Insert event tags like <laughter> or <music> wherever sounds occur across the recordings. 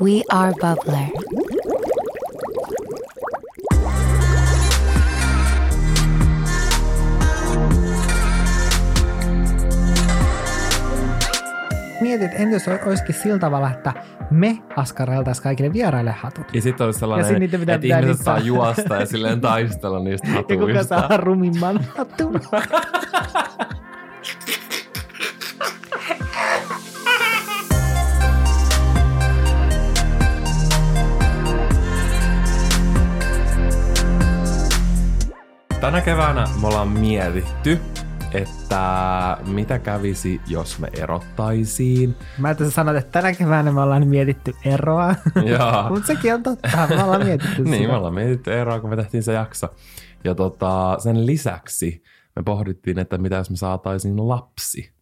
We are Bubbler. Mietit, entä jos olisikin sillä tavalla, että me askareltaisiin kaikille vieraille hatut. Ja sitten olisi Ja sellainen, sit niitä pitää että pitää ihmiset niissä- saa juosta ja silleen taistella niistä <laughs> Ja kuka hatuista. saa rumimman hatun. <laughs> Tänä keväänä me ollaan mietitty, että mitä kävisi, jos me erottaisiin. Mä tässä sanoin, että tänä keväänä me ollaan mietitty eroa. Joo. <laughs> Mutta sekin on totta. Me ollaan mietitty niin, sitä. me ollaan mietitty eroa, kun me tehtiin se jakso. Ja tota, sen lisäksi me pohdittiin, että mitä jos me saataisiin lapsi.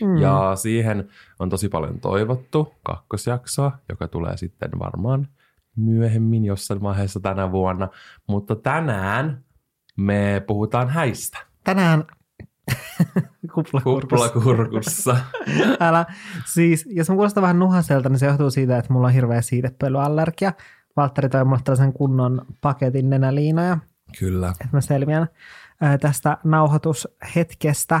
Mm. Ja siihen on tosi paljon toivottu kakkosjaksoa, joka tulee sitten varmaan myöhemmin jossain vaiheessa tänä vuonna. Mutta tänään me puhutaan häistä. Tänään <laughs> kuplakurkussa. Kuplakurkussa. <laughs> Älä. Siis, jos mä kuulostan vähän nuhaselta, niin se johtuu siitä, että mulla on hirveä siitepölyallergia. Valtteri toi mulle tällaisen kunnon paketin nenäliinoja, Kyllä. että mä selviän tästä nauhoitushetkestä.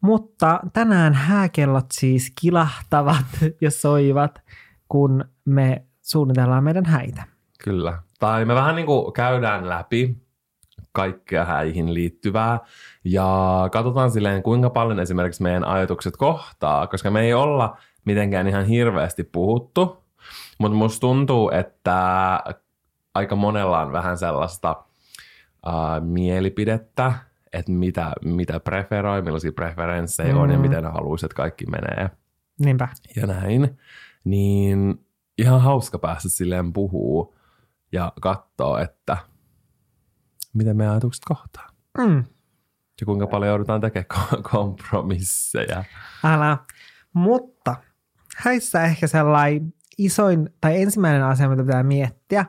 Mutta tänään hääkellot siis kilahtavat ja soivat, kun me suunnitellaan meidän häitä. Kyllä. Tai me vähän niin kuin käydään läpi kaikkea häihin liittyvää ja katsotaan silleen, kuinka paljon esimerkiksi meidän ajatukset kohtaa, koska me ei olla mitenkään ihan hirveästi puhuttu, mutta musta tuntuu, että aika monella on vähän sellaista äh, mielipidettä, että mitä, mitä preferoi, millaisia preferenssejä mm. on ja Mm. miten haluaisi, että kaikki menee Niinpä. ja näin, niin ihan hauska päästä silleen puhuu ja katsoo, että miten meidän ajatukset kohtaa. Mm. Ja kuinka paljon joudutaan tekemään ko- kompromisseja. Älä. Mutta häissä ehkä sellainen isoin tai ensimmäinen asia, mitä pitää miettiä,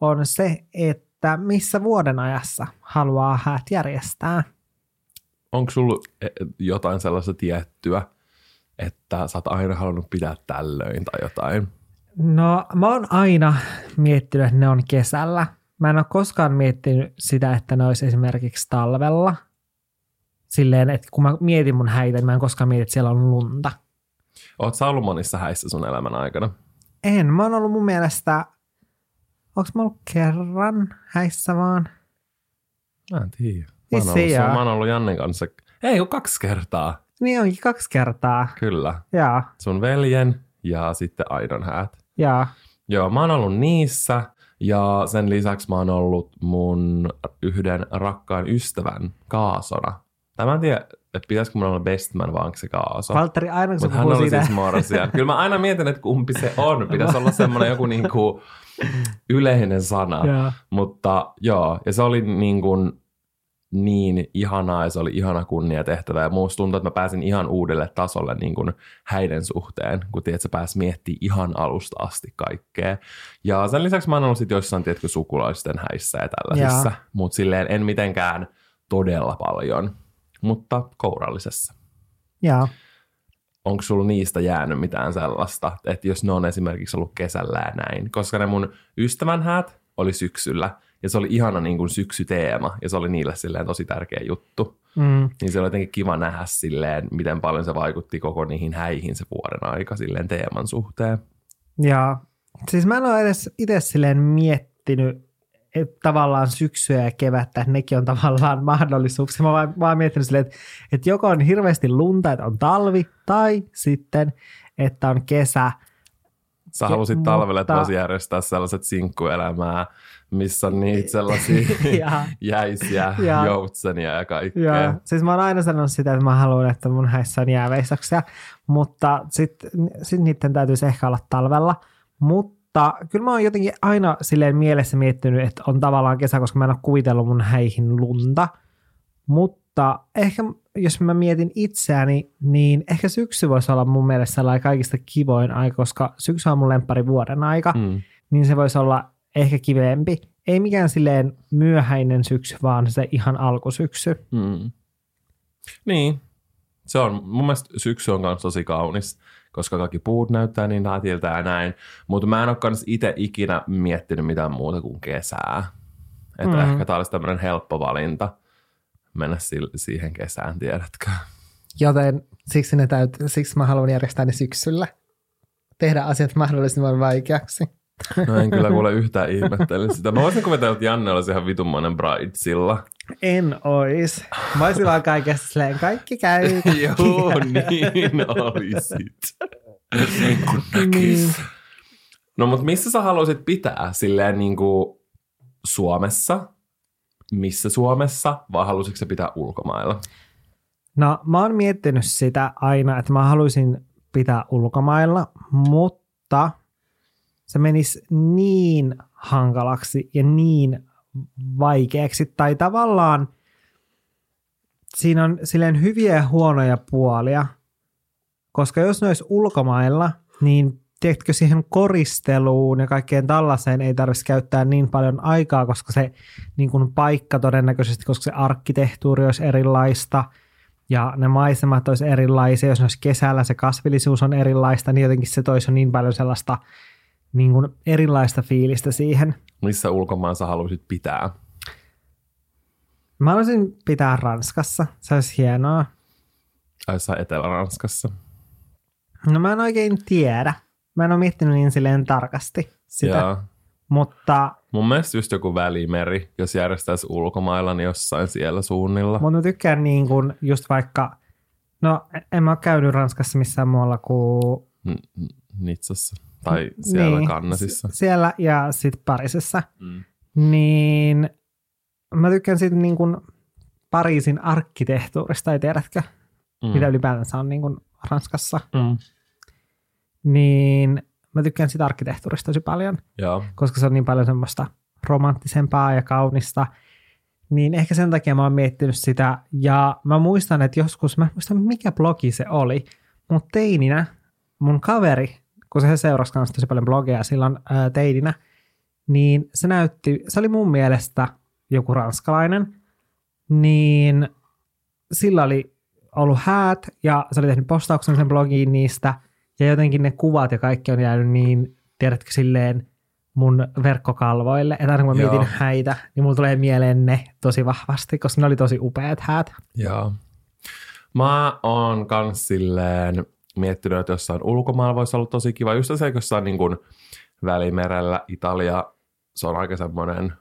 on se, että missä vuoden ajassa haluaa häät järjestää. Onko sulla eh, jotain sellaista tiettyä, että sä oot aina halunnut pitää tällöin tai jotain? No mä oon aina miettinyt, että ne on kesällä. Mä en ole koskaan miettinyt sitä, että ne olisi esimerkiksi talvella. Silleen, että kun mä mietin mun häitä, niin mä en koskaan mieti, että siellä on lunta. Oot sä ollut monissa häissä sun elämän aikana? En, mä oon ollut mun mielestä, onko mä ollut kerran häissä vaan? Mä en tiedä. Mä oon, ollut, mä oon ollut Jannen kanssa, ei kun kaksi kertaa. Niin onkin kaksi kertaa. Kyllä. Jaa, Sun veljen ja sitten Aidon häät. jaa. Joo, mä oon ollut niissä ja sen lisäksi mä oon ollut mun yhden rakkaan ystävän kaasona. Tai mä en tiedä, että pitäisikö mun olla bestman vai onko se kaaso. Valtteri aina kun hän oli siitä, siis morsian. Kyllä mä aina mietin, että kumpi se on. Pitäisi olla semmoinen joku niinku yleinen sana. <laughs> Jaa. Mutta joo, ja se oli niin, kuin niin ihanaa ja se oli ihana kunnia tehtävä. Ja musta tuntuu, että mä pääsin ihan uudelle tasolle niin kuin häiden suhteen, kun tiedät, sä pääs miettimään ihan alusta asti kaikkea. Ja sen lisäksi mä oon ollut sit jossain, tiedätkö, sukulaisten häissä ja tällaisissa. Mutta silleen en mitenkään todella paljon, mutta kourallisessa. Jaa. Onko sulla niistä jäänyt mitään sellaista, että jos ne on esimerkiksi ollut kesällä ja näin? Koska ne mun ystävän häät oli syksyllä ja se oli ihana niin kuin syksyteema ja se oli niille silleen tosi tärkeä juttu. Mm. Niin se oli jotenkin kiva nähdä silleen, miten paljon se vaikutti koko niihin häihin se vuoden aika silleen teeman suhteen. Ja siis mä en ole edes itse silleen miettinyt että tavallaan syksyä ja kevättä, että nekin on tavallaan <laughs> mahdollisuuksia. Mä vaan, vaan miettinyt silleen, että, että joko on hirveästi lunta, että on talvi, tai sitten, että on kesä. Sä Ja- halusit talvelle, mutta- voisi järjestää sellaiset sinkkuelämää, missä on niitä sellaisia <laughs> Ja- jäisiä, Ja- joutsenia ja kaikkea. Ja, siis mä oon aina sanonut sitä, että mä haluan, että mun häissä on jääveistoksia, mutta sitten sit niiden täytyisi ehkä olla talvella. Mutta kyllä mä oon jotenkin aina silleen mielessä miettinyt, että on tavallaan kesä, koska mä en ole kuvitellut mun häihin lunta. Mutta ehkä jos mä mietin itseäni, niin ehkä syksy voisi olla mun mielestä sellainen kaikista kivoin aika, koska syksy on mun lemppari vuoden aika, Mm. niin se voisi olla ehkä kivempi. Ei mikään silleen myöhäinen syksy, vaan se ihan alkusyksy. Mm. Niin. Se on, mun mielestä syksy on myös tosi kaunis, koska kaikki puut näyttää niin nätiltä ja näin. Mutta mä en ole kans itse ikinä miettinyt mitään muuta kuin kesää. Että mm. ehkä tää olisi tämmöinen helppo valinta mennä siihen kesään, tiedätkö? Joten siksi, ne täyt, siksi mä haluan järjestää ne syksyllä. Tehdä asiat mahdollisimman vaikeaksi. No en kyllä kuule yhtään ihmettele sitä. Mä voisin kuvitella, että Janne olisi ihan vitummainen bridesilla. En ois. Mä olisin vaan kaikessa silleen, kaikki käy. <laughs> Joo, niin olisit. niin No mutta missä sä haluaisit pitää silleen niin kuin Suomessa? Missä Suomessa? Vai haluaisitko sä pitää ulkomailla? No mä oon miettinyt sitä aina, että mä haluaisin pitää ulkomailla, mutta se menisi niin hankalaksi ja niin vaikeaksi. Tai tavallaan siinä on silleen hyviä ja huonoja puolia, koska jos ne olisi ulkomailla, niin tiedätkö, siihen koristeluun ja kaikkeen tällaiseen ei tarvitsisi käyttää niin paljon aikaa, koska se niin kuin paikka todennäköisesti, koska se arkkitehtuuri olisi erilaista ja ne maisemat olisi erilaisia, jos ne olisi kesällä se kasvillisuus on erilaista, niin jotenkin se toisi niin paljon sellaista niin kuin erilaista fiilistä siihen. Missä ulkomaan sä haluaisit pitää? Mä haluaisin pitää Ranskassa. Se olisi hienoa. Ai sä Etelä-Ranskassa? No mä en oikein tiedä. Mä en ole miettinyt niin silleen tarkasti sitä. Joo. Mutta... Mun mielestä just joku välimeri, jos järjestäisi ulkomailla, niin jossain siellä suunnilla. Mutta mä tykkään niin kuin just vaikka... No en mä ole käynyt Ranskassa missään muualla kuin... Nitsassa. Tai siellä niin, Kannasissa. Siellä ja sitten Parisissa. Mm. Niin mä tykkään siitä niin kuin Pariisin arkkitehtuurista, ei tiedätkö? Mm. Mitä ylipäätänsä on niin kuin Ranskassa. Mm. Niin mä tykkään sitä arkkitehtuurista tosi paljon. Joo. Koska se on niin paljon semmoista romanttisempaa ja kaunista. Niin ehkä sen takia mä oon miettinyt sitä. Ja mä muistan, että joskus, mä muistan mikä blogi se oli, mutta teininä mun kaveri kun se seurasi kanssa tosi paljon blogeja silloin ää, teidinä, niin se näytti, se oli mun mielestä joku ranskalainen, niin sillä oli ollut häät ja se oli tehnyt postauksen sen blogiin niistä ja jotenkin ne kuvat ja kaikki on jäänyt niin, tiedätkö, silleen mun verkkokalvoille, että aina kun mä mietin Joo. häitä, niin mulla tulee mieleen ne tosi vahvasti, koska ne oli tosi upeat häät. Joo. Mä oon kans silleen, miettinyt, että jossain ulkomailla voisi olla tosi kiva. Just se, jossain niin kuin Välimerellä, Italia, se on aika semmoinen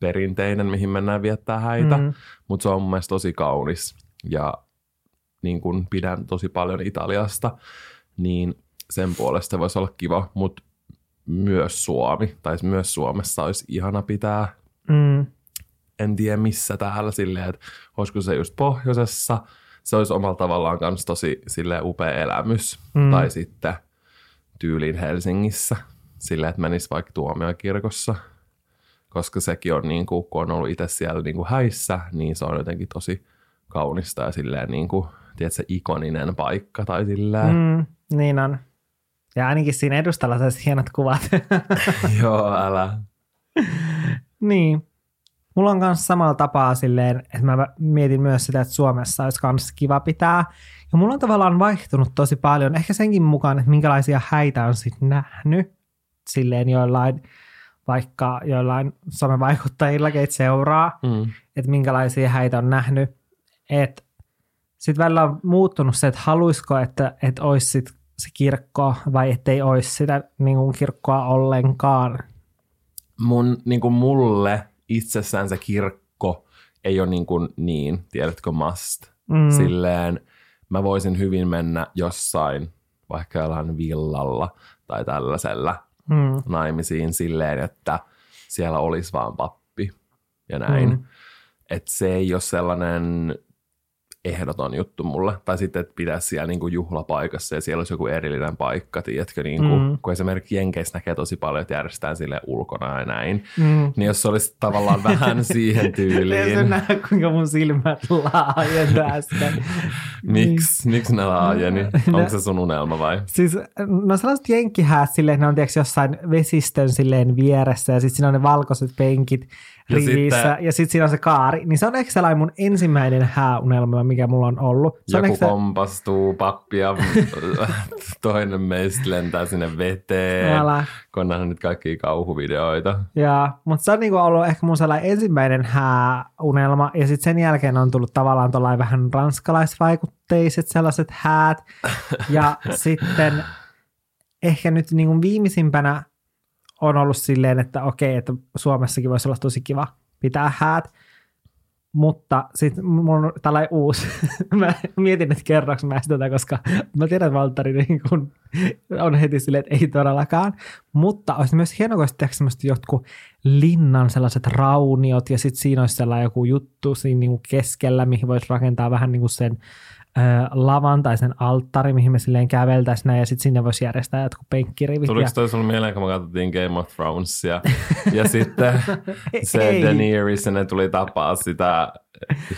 perinteinen, mihin mennään viettää häitä, mm. mutta se on mun mielestä tosi kaunis ja niin kuin pidän tosi paljon Italiasta, niin sen puolesta voisi olla kiva, mutta myös Suomi, tai myös Suomessa olisi ihana pitää. Mm. En tiedä missä täällä silleen, että olisiko se just pohjoisessa – se olisi omalla tavallaan myös tosi sille upea elämys. Mm. Tai sitten tyyliin Helsingissä, silleen, että menisi vaikka tuomiokirkossa, koska sekin on, niin kuin, kun on ollut itse siellä niin kuin häissä, niin se on jotenkin tosi kaunista ja silleen, niin kuin, tiedätkö, ikoninen paikka tai silleen. Mm, niin on. Ja ainakin siinä edustalla saisi hienot kuvat. <laughs> Joo, älä. niin. Mulla on myös samalla tapaa silleen, että mä mietin myös sitä, että Suomessa olisi myös kiva pitää. Ja mulla on tavallaan vaihtunut tosi paljon, ehkä senkin mukaan, että minkälaisia häitä on sitten nähnyt silleen joillain, vaikka joillain somevaikuttajilla, keitä seuraa, mm. että minkälaisia häitä on nähnyt. Että sitten välillä on muuttunut se, että haluaisiko, että, että olisi sit se kirkko vai ettei olisi sitä niin kuin kirkkoa ollenkaan. Mun, niin kuin mulle itsessään se kirkko ei ole niin, kuin niin tiedätkö, must. Mm. Silleen mä voisin hyvin mennä jossain, vaikka jollain villalla tai tällaisella mm. naimisiin silleen, että siellä olisi vaan pappi ja näin. Mm. Että se ei ole sellainen ehdoton juttu mulle. Tai sitten, että pitäisi siellä niin kuin juhlapaikassa ja siellä olisi joku erillinen paikka, tiedätkö, niin kuin, mm. kun esimerkiksi Jenkeissä näkee tosi paljon, että järjestetään sille ulkona ja näin. Mm. Niin jos se olisi tavallaan vähän <laughs> siihen tyyliin. Se näe, kuinka mun silmät laajentuu äsken. <laughs> Miksi? Miksi ne laajeni? <laughs> Onko se sun unelma vai? Siis, no sellaiset jenkkihäät silleen, ne on tiedätkö, jossain vesistön silleen vieressä ja sitten siinä on ne valkoiset penkit Ja rivissä, sitten- ja sitten siinä on se kaari, niin se on ehkä sellainen mun ensimmäinen hääunelma, mikä mulla on ollut. Se on Joku ehkä se, kompastuu, pappi ja <laughs> toinen meistä lentää sinne veteen. Älä. Kun on nähnyt nyt kaikkia kauhuvideoita. ja, mutta se on niinku ollut ehkä mun sellainen ensimmäinen hääunelma, ja sitten sen jälkeen on tullut tavallaan tuollainen vähän ranskalaisvaikutteiset sellaiset häät, ja <laughs> sitten ehkä nyt niinku viimeisimpänä on ollut silleen, että okei, että Suomessakin voisi olla tosi kiva pitää häät, mutta sitten mulla on tällainen uusi, <laughs> mä mietin, että kerroks mä tätä, koska mä tiedän, että Valtteri niin kun on heti silleen, että ei todellakaan, mutta olisi myös hienoa, kun olisi jotkut linnan sellaiset rauniot ja sitten siinä olisi sellainen joku juttu siinä niin keskellä, mihin voisi rakentaa vähän niin kuin sen lavan tai sen alttari, mihin me silleen käveltäisiin näin, ja sitten sinne voisi järjestää jotkut penkkirivit. Tuliko toi sulle mieleen, kun me katsottiin Game of Thronesia? <laughs> Ja sitten se Ei. Daenerys, ja ne tuli tapaa sitä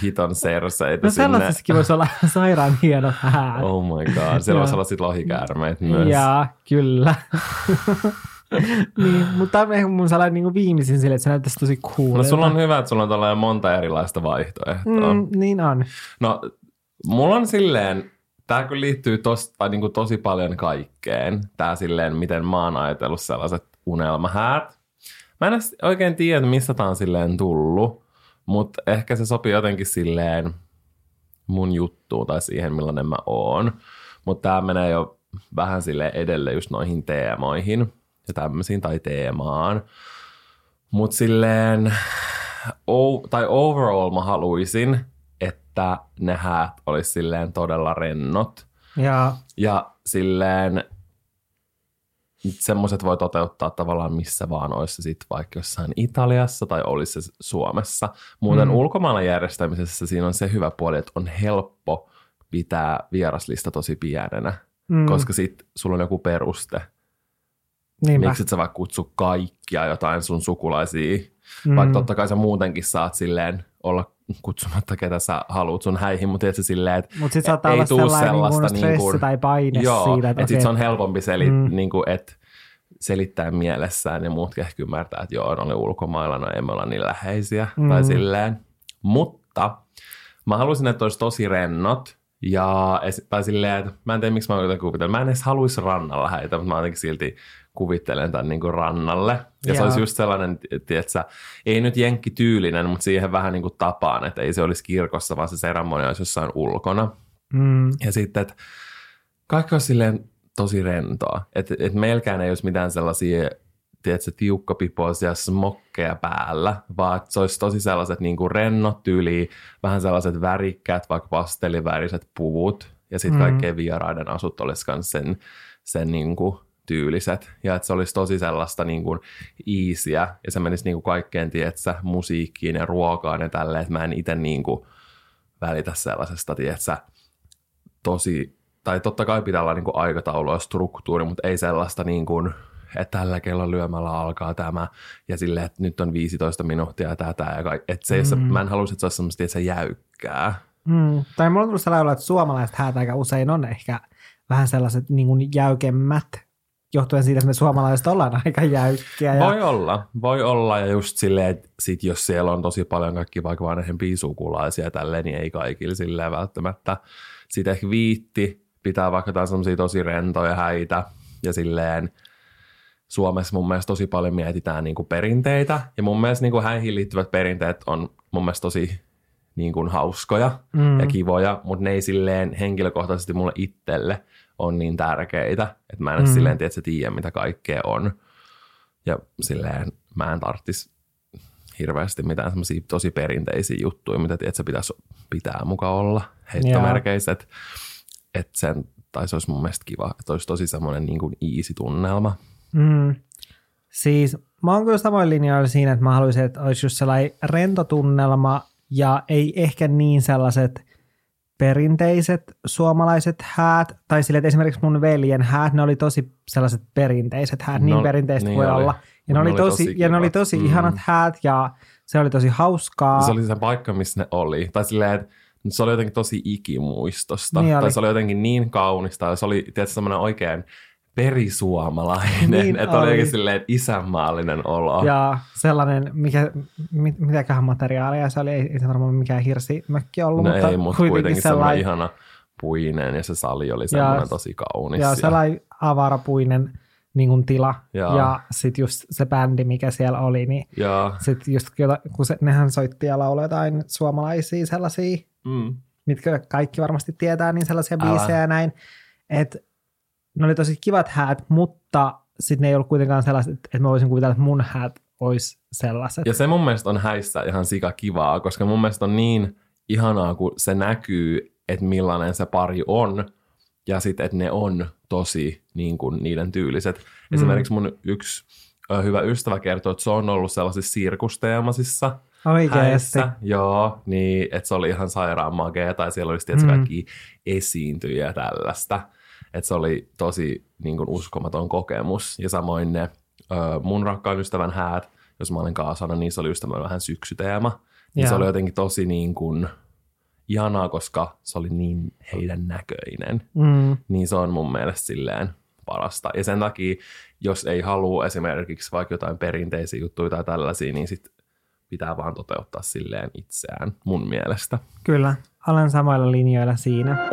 hiton serseitä No sinne. sellaisessakin voisi olla <laughs> sairaan hienot häät. Oh my god, siellä voisi olla sit lohikäärmeet myös. Ja kyllä. <laughs> niin, mutta tämä on ehkä mun sellainen niin viimeisin sille, että se näyttäisi tosi cool. No sulla on hyvä, että sulla on tällainen monta erilaista vaihtoehtoa. Mm, niin on. No, mulla on silleen, tämä kyllä liittyy tos, tai niinku tosi paljon kaikkeen. Tämä silleen, miten mä oon ajatellut sellaiset unelmahäät. Mä en oikein tiedä, että mistä tää on silleen tullut, mutta ehkä se sopii jotenkin silleen mun juttuun tai siihen, millainen mä oon. Mutta tämä menee jo vähän sille edelle just noihin teemoihin ja tämmöisiin tai teemaan. Mutta silleen, o- tai overall mä haluaisin, että ne häät olisi silleen todella rennot. Ja Ja silleen semmoiset voi toteuttaa tavallaan missä vaan, olisi se sitten vaikka jossain Italiassa tai olisi se Suomessa. Muuten Mm. ulkomailla järjestämisessä siinä on se hyvä puoli, että on helppo pitää vieraslista tosi pienenä, mm, koska sit sulla on joku peruste. niinpä. Miksi et sä vaikka kutsu kaikkia jotain sun sukulaisia, mm. vaikka totta kai sä muutenkin saat silleen olla kutsumatta ketä sä haluat sun häihin, mutta tiedätkö silleen, että Mutta sitten saattaa ei olla tuu sellainen niin sellaista stressi niin kuin- tai paine Joo, siitä, että että sit se on helpompi seli, Mm. niin kuin, että selittää mielessään ja muut ehkä ymmärtää, että joo, ne oli ulkomailla, no emme olla niin läheisiä Mm. tai silleen. Mutta mä haluaisin, että olisi tosi rennot ja, tai silleen, että mä en tiedä, miksi mä jotenkin kuvittelen. Mä en edes haluaisi rannalla häitä, mutta mä jotenkin silti kuvittelen tämän niin kuin rannalle. Ja Joo. se olisi just sellainen, tietsä, ei nyt jenkkityylinen, mutta siihen vähän niin kuin tapaan, että ei se olisi kirkossa, vaan se seremonia olisi jossain ulkona. mm, Ja sitten, että kaikki on silleen tosi rentoa. Että et meilläkään ei olisi mitään sellaisia, tiedätkö, tiukkapipoisia smokkeja päällä, vaan että se olisi tosi sellaiset niin kuin rennot tyyliin, vähän sellaiset värikkäät, vaikka pasteliväriset puvut, ja sitten mm. kaikkien vieraiden asut olisi myös sen, sen niin kuin tyyliset. Ja että se olisi tosi sellaista niin kuin easyä, ja se menisi niin kuin kaikkeen, tiedätkö, musiikkiin ja ruokaan ja tälleen, että mä en itse niin kuin välitä sellaisesta, tiedätkö, tosi, tai totta kai pitää olla niin kuin aikataulu ja struktuuri, mutta ei sellaista niin kuin, että tällä kellon lyömällä alkaa tämä, ja silleen, että nyt on 15 minuuttia tätä, ja kaik- että se, ei se, Mm. mä en haluaisi, että se olisi semmoista, että se jäykkää. mm. Tai mulla on tullut sellainen että suomalaiset häät aika usein on ehkä vähän sellaiset niin kuin jäykemmät, johtuen siitä, että me suomalaiset ollaan aika jäykkiä. Ja, Voi olla, voi olla, ja just silleen, että sit jos siellä on tosi paljon kaikki vaikka vanhempia sukulaisia ja tälleen, niin ei kaikille silleen välttämättä. Sitten ehkä viitti pitää vaikka jotain semmoisia tosi rentoja häitä, ja silleen Suomessa mun mielestä tosi paljon mietitään niin kuin perinteitä, ja mun mielestä niin kuin häihin liittyvät perinteet on mun mielestä tosi niin kuin hauskoja mm, ja kivoja, mutta ne ei silleen henkilökohtaisesti mulle itselle on niin tärkeitä, että mä en Mm. silleen tiedä, että se tiedä, mitä kaikkea on. Ja silleen mä en tarttis hirveästi mitään semmoisia tosi perinteisiä juttuja, mitä tiedät, se pitäisi pitää mukaan olla heittomerkeissä, että et sen, tai se olisi mun mielestä kiva, että olisi tosi semmoinen niin kuin easy tunnelma. Mm. Siis mä oon kyllä samoin linjoilla siinä, että mä haluaisin, että olisi just sellainen rentotunnelma ja ei ehkä niin sellaiset perinteiset suomalaiset häät, tai sille, että esimerkiksi mun veljen häät, ne oli tosi sellaiset perinteiset häät, niin No, perinteiset niin voi oli. olla. Ja ne, Mut oli tosi, ja ne oli tosi Mm. ihanat häät ja se oli tosi hauskaa. Se oli se paikka, missä ne oli. Tai silleen, että se oli jotenkin tosi ikimuistosta. Niin oli. tai se oli jotenkin niin kaunista. Ja se oli tietysti semmoinen oikein perisuomalainen, Niin että oli oikein silleen isänmaallinen olo. Ja sellainen, mikä, mit, mitäköhän materiaalia se oli, ei, ei se varmaan mikään hirsimökki ollut, no mutta, ei, mutta kuitenkin semmoinen sellainen, ihana puinen ja se sali oli semmoinen tosi kaunis. ja sellainen avarapuinen niin kuin tila. Joo. Ja sitten just se bändi, mikä siellä oli, niin ja, sitten just kun se, nehän soitti ja lauloi jotain suomalaisia sellaisia, mm, mitkä kaikki varmasti tietää, niin sellaisia Älä. biisejä ja näin. Että ne oli tosi kivat häät, mutta sitten ne ei ollut kuitenkaan sellaiset, että mä voisin kuvitella, että mun häät olisi sellaiset. ja se mun mielestä on häissä ihan sika kivaa, koska mun mielestä on niin ihanaa, kun se näkyy, että millainen se pari on, ja sitten, että ne on tosi niin kuin niiden tyyliset. Mm. Esimerkiksi mun yksi ö, hyvä ystävä kertoo, että se on ollut sellaisissa sirkusteemasissa Oikeasti. häissä. Joo, niin että se oli ihan sairaan magea, tai siellä olisi tietysti Mm. kaikki esiintyjiä ja tällaista. Että se oli tosi niin kuin uskomaton kokemus. Ja samoin ne ö, mun rakkaan ystävän häät, jos mä olin kaasana, niin se oli just vähän syksyteema. Niin se oli jotenkin tosi niin kuin ihanaa, koska se oli niin heidän näköinen. Mm. Niin se on mun mielestä silleen parasta. Ja sen takia, jos ei halua esimerkiksi vaikka jotain perinteisiä juttuja tai tällaisia, niin sit pitää vaan toteuttaa silleen itseään mun mielestä. Kyllä, olen samoilla linjoilla siinä.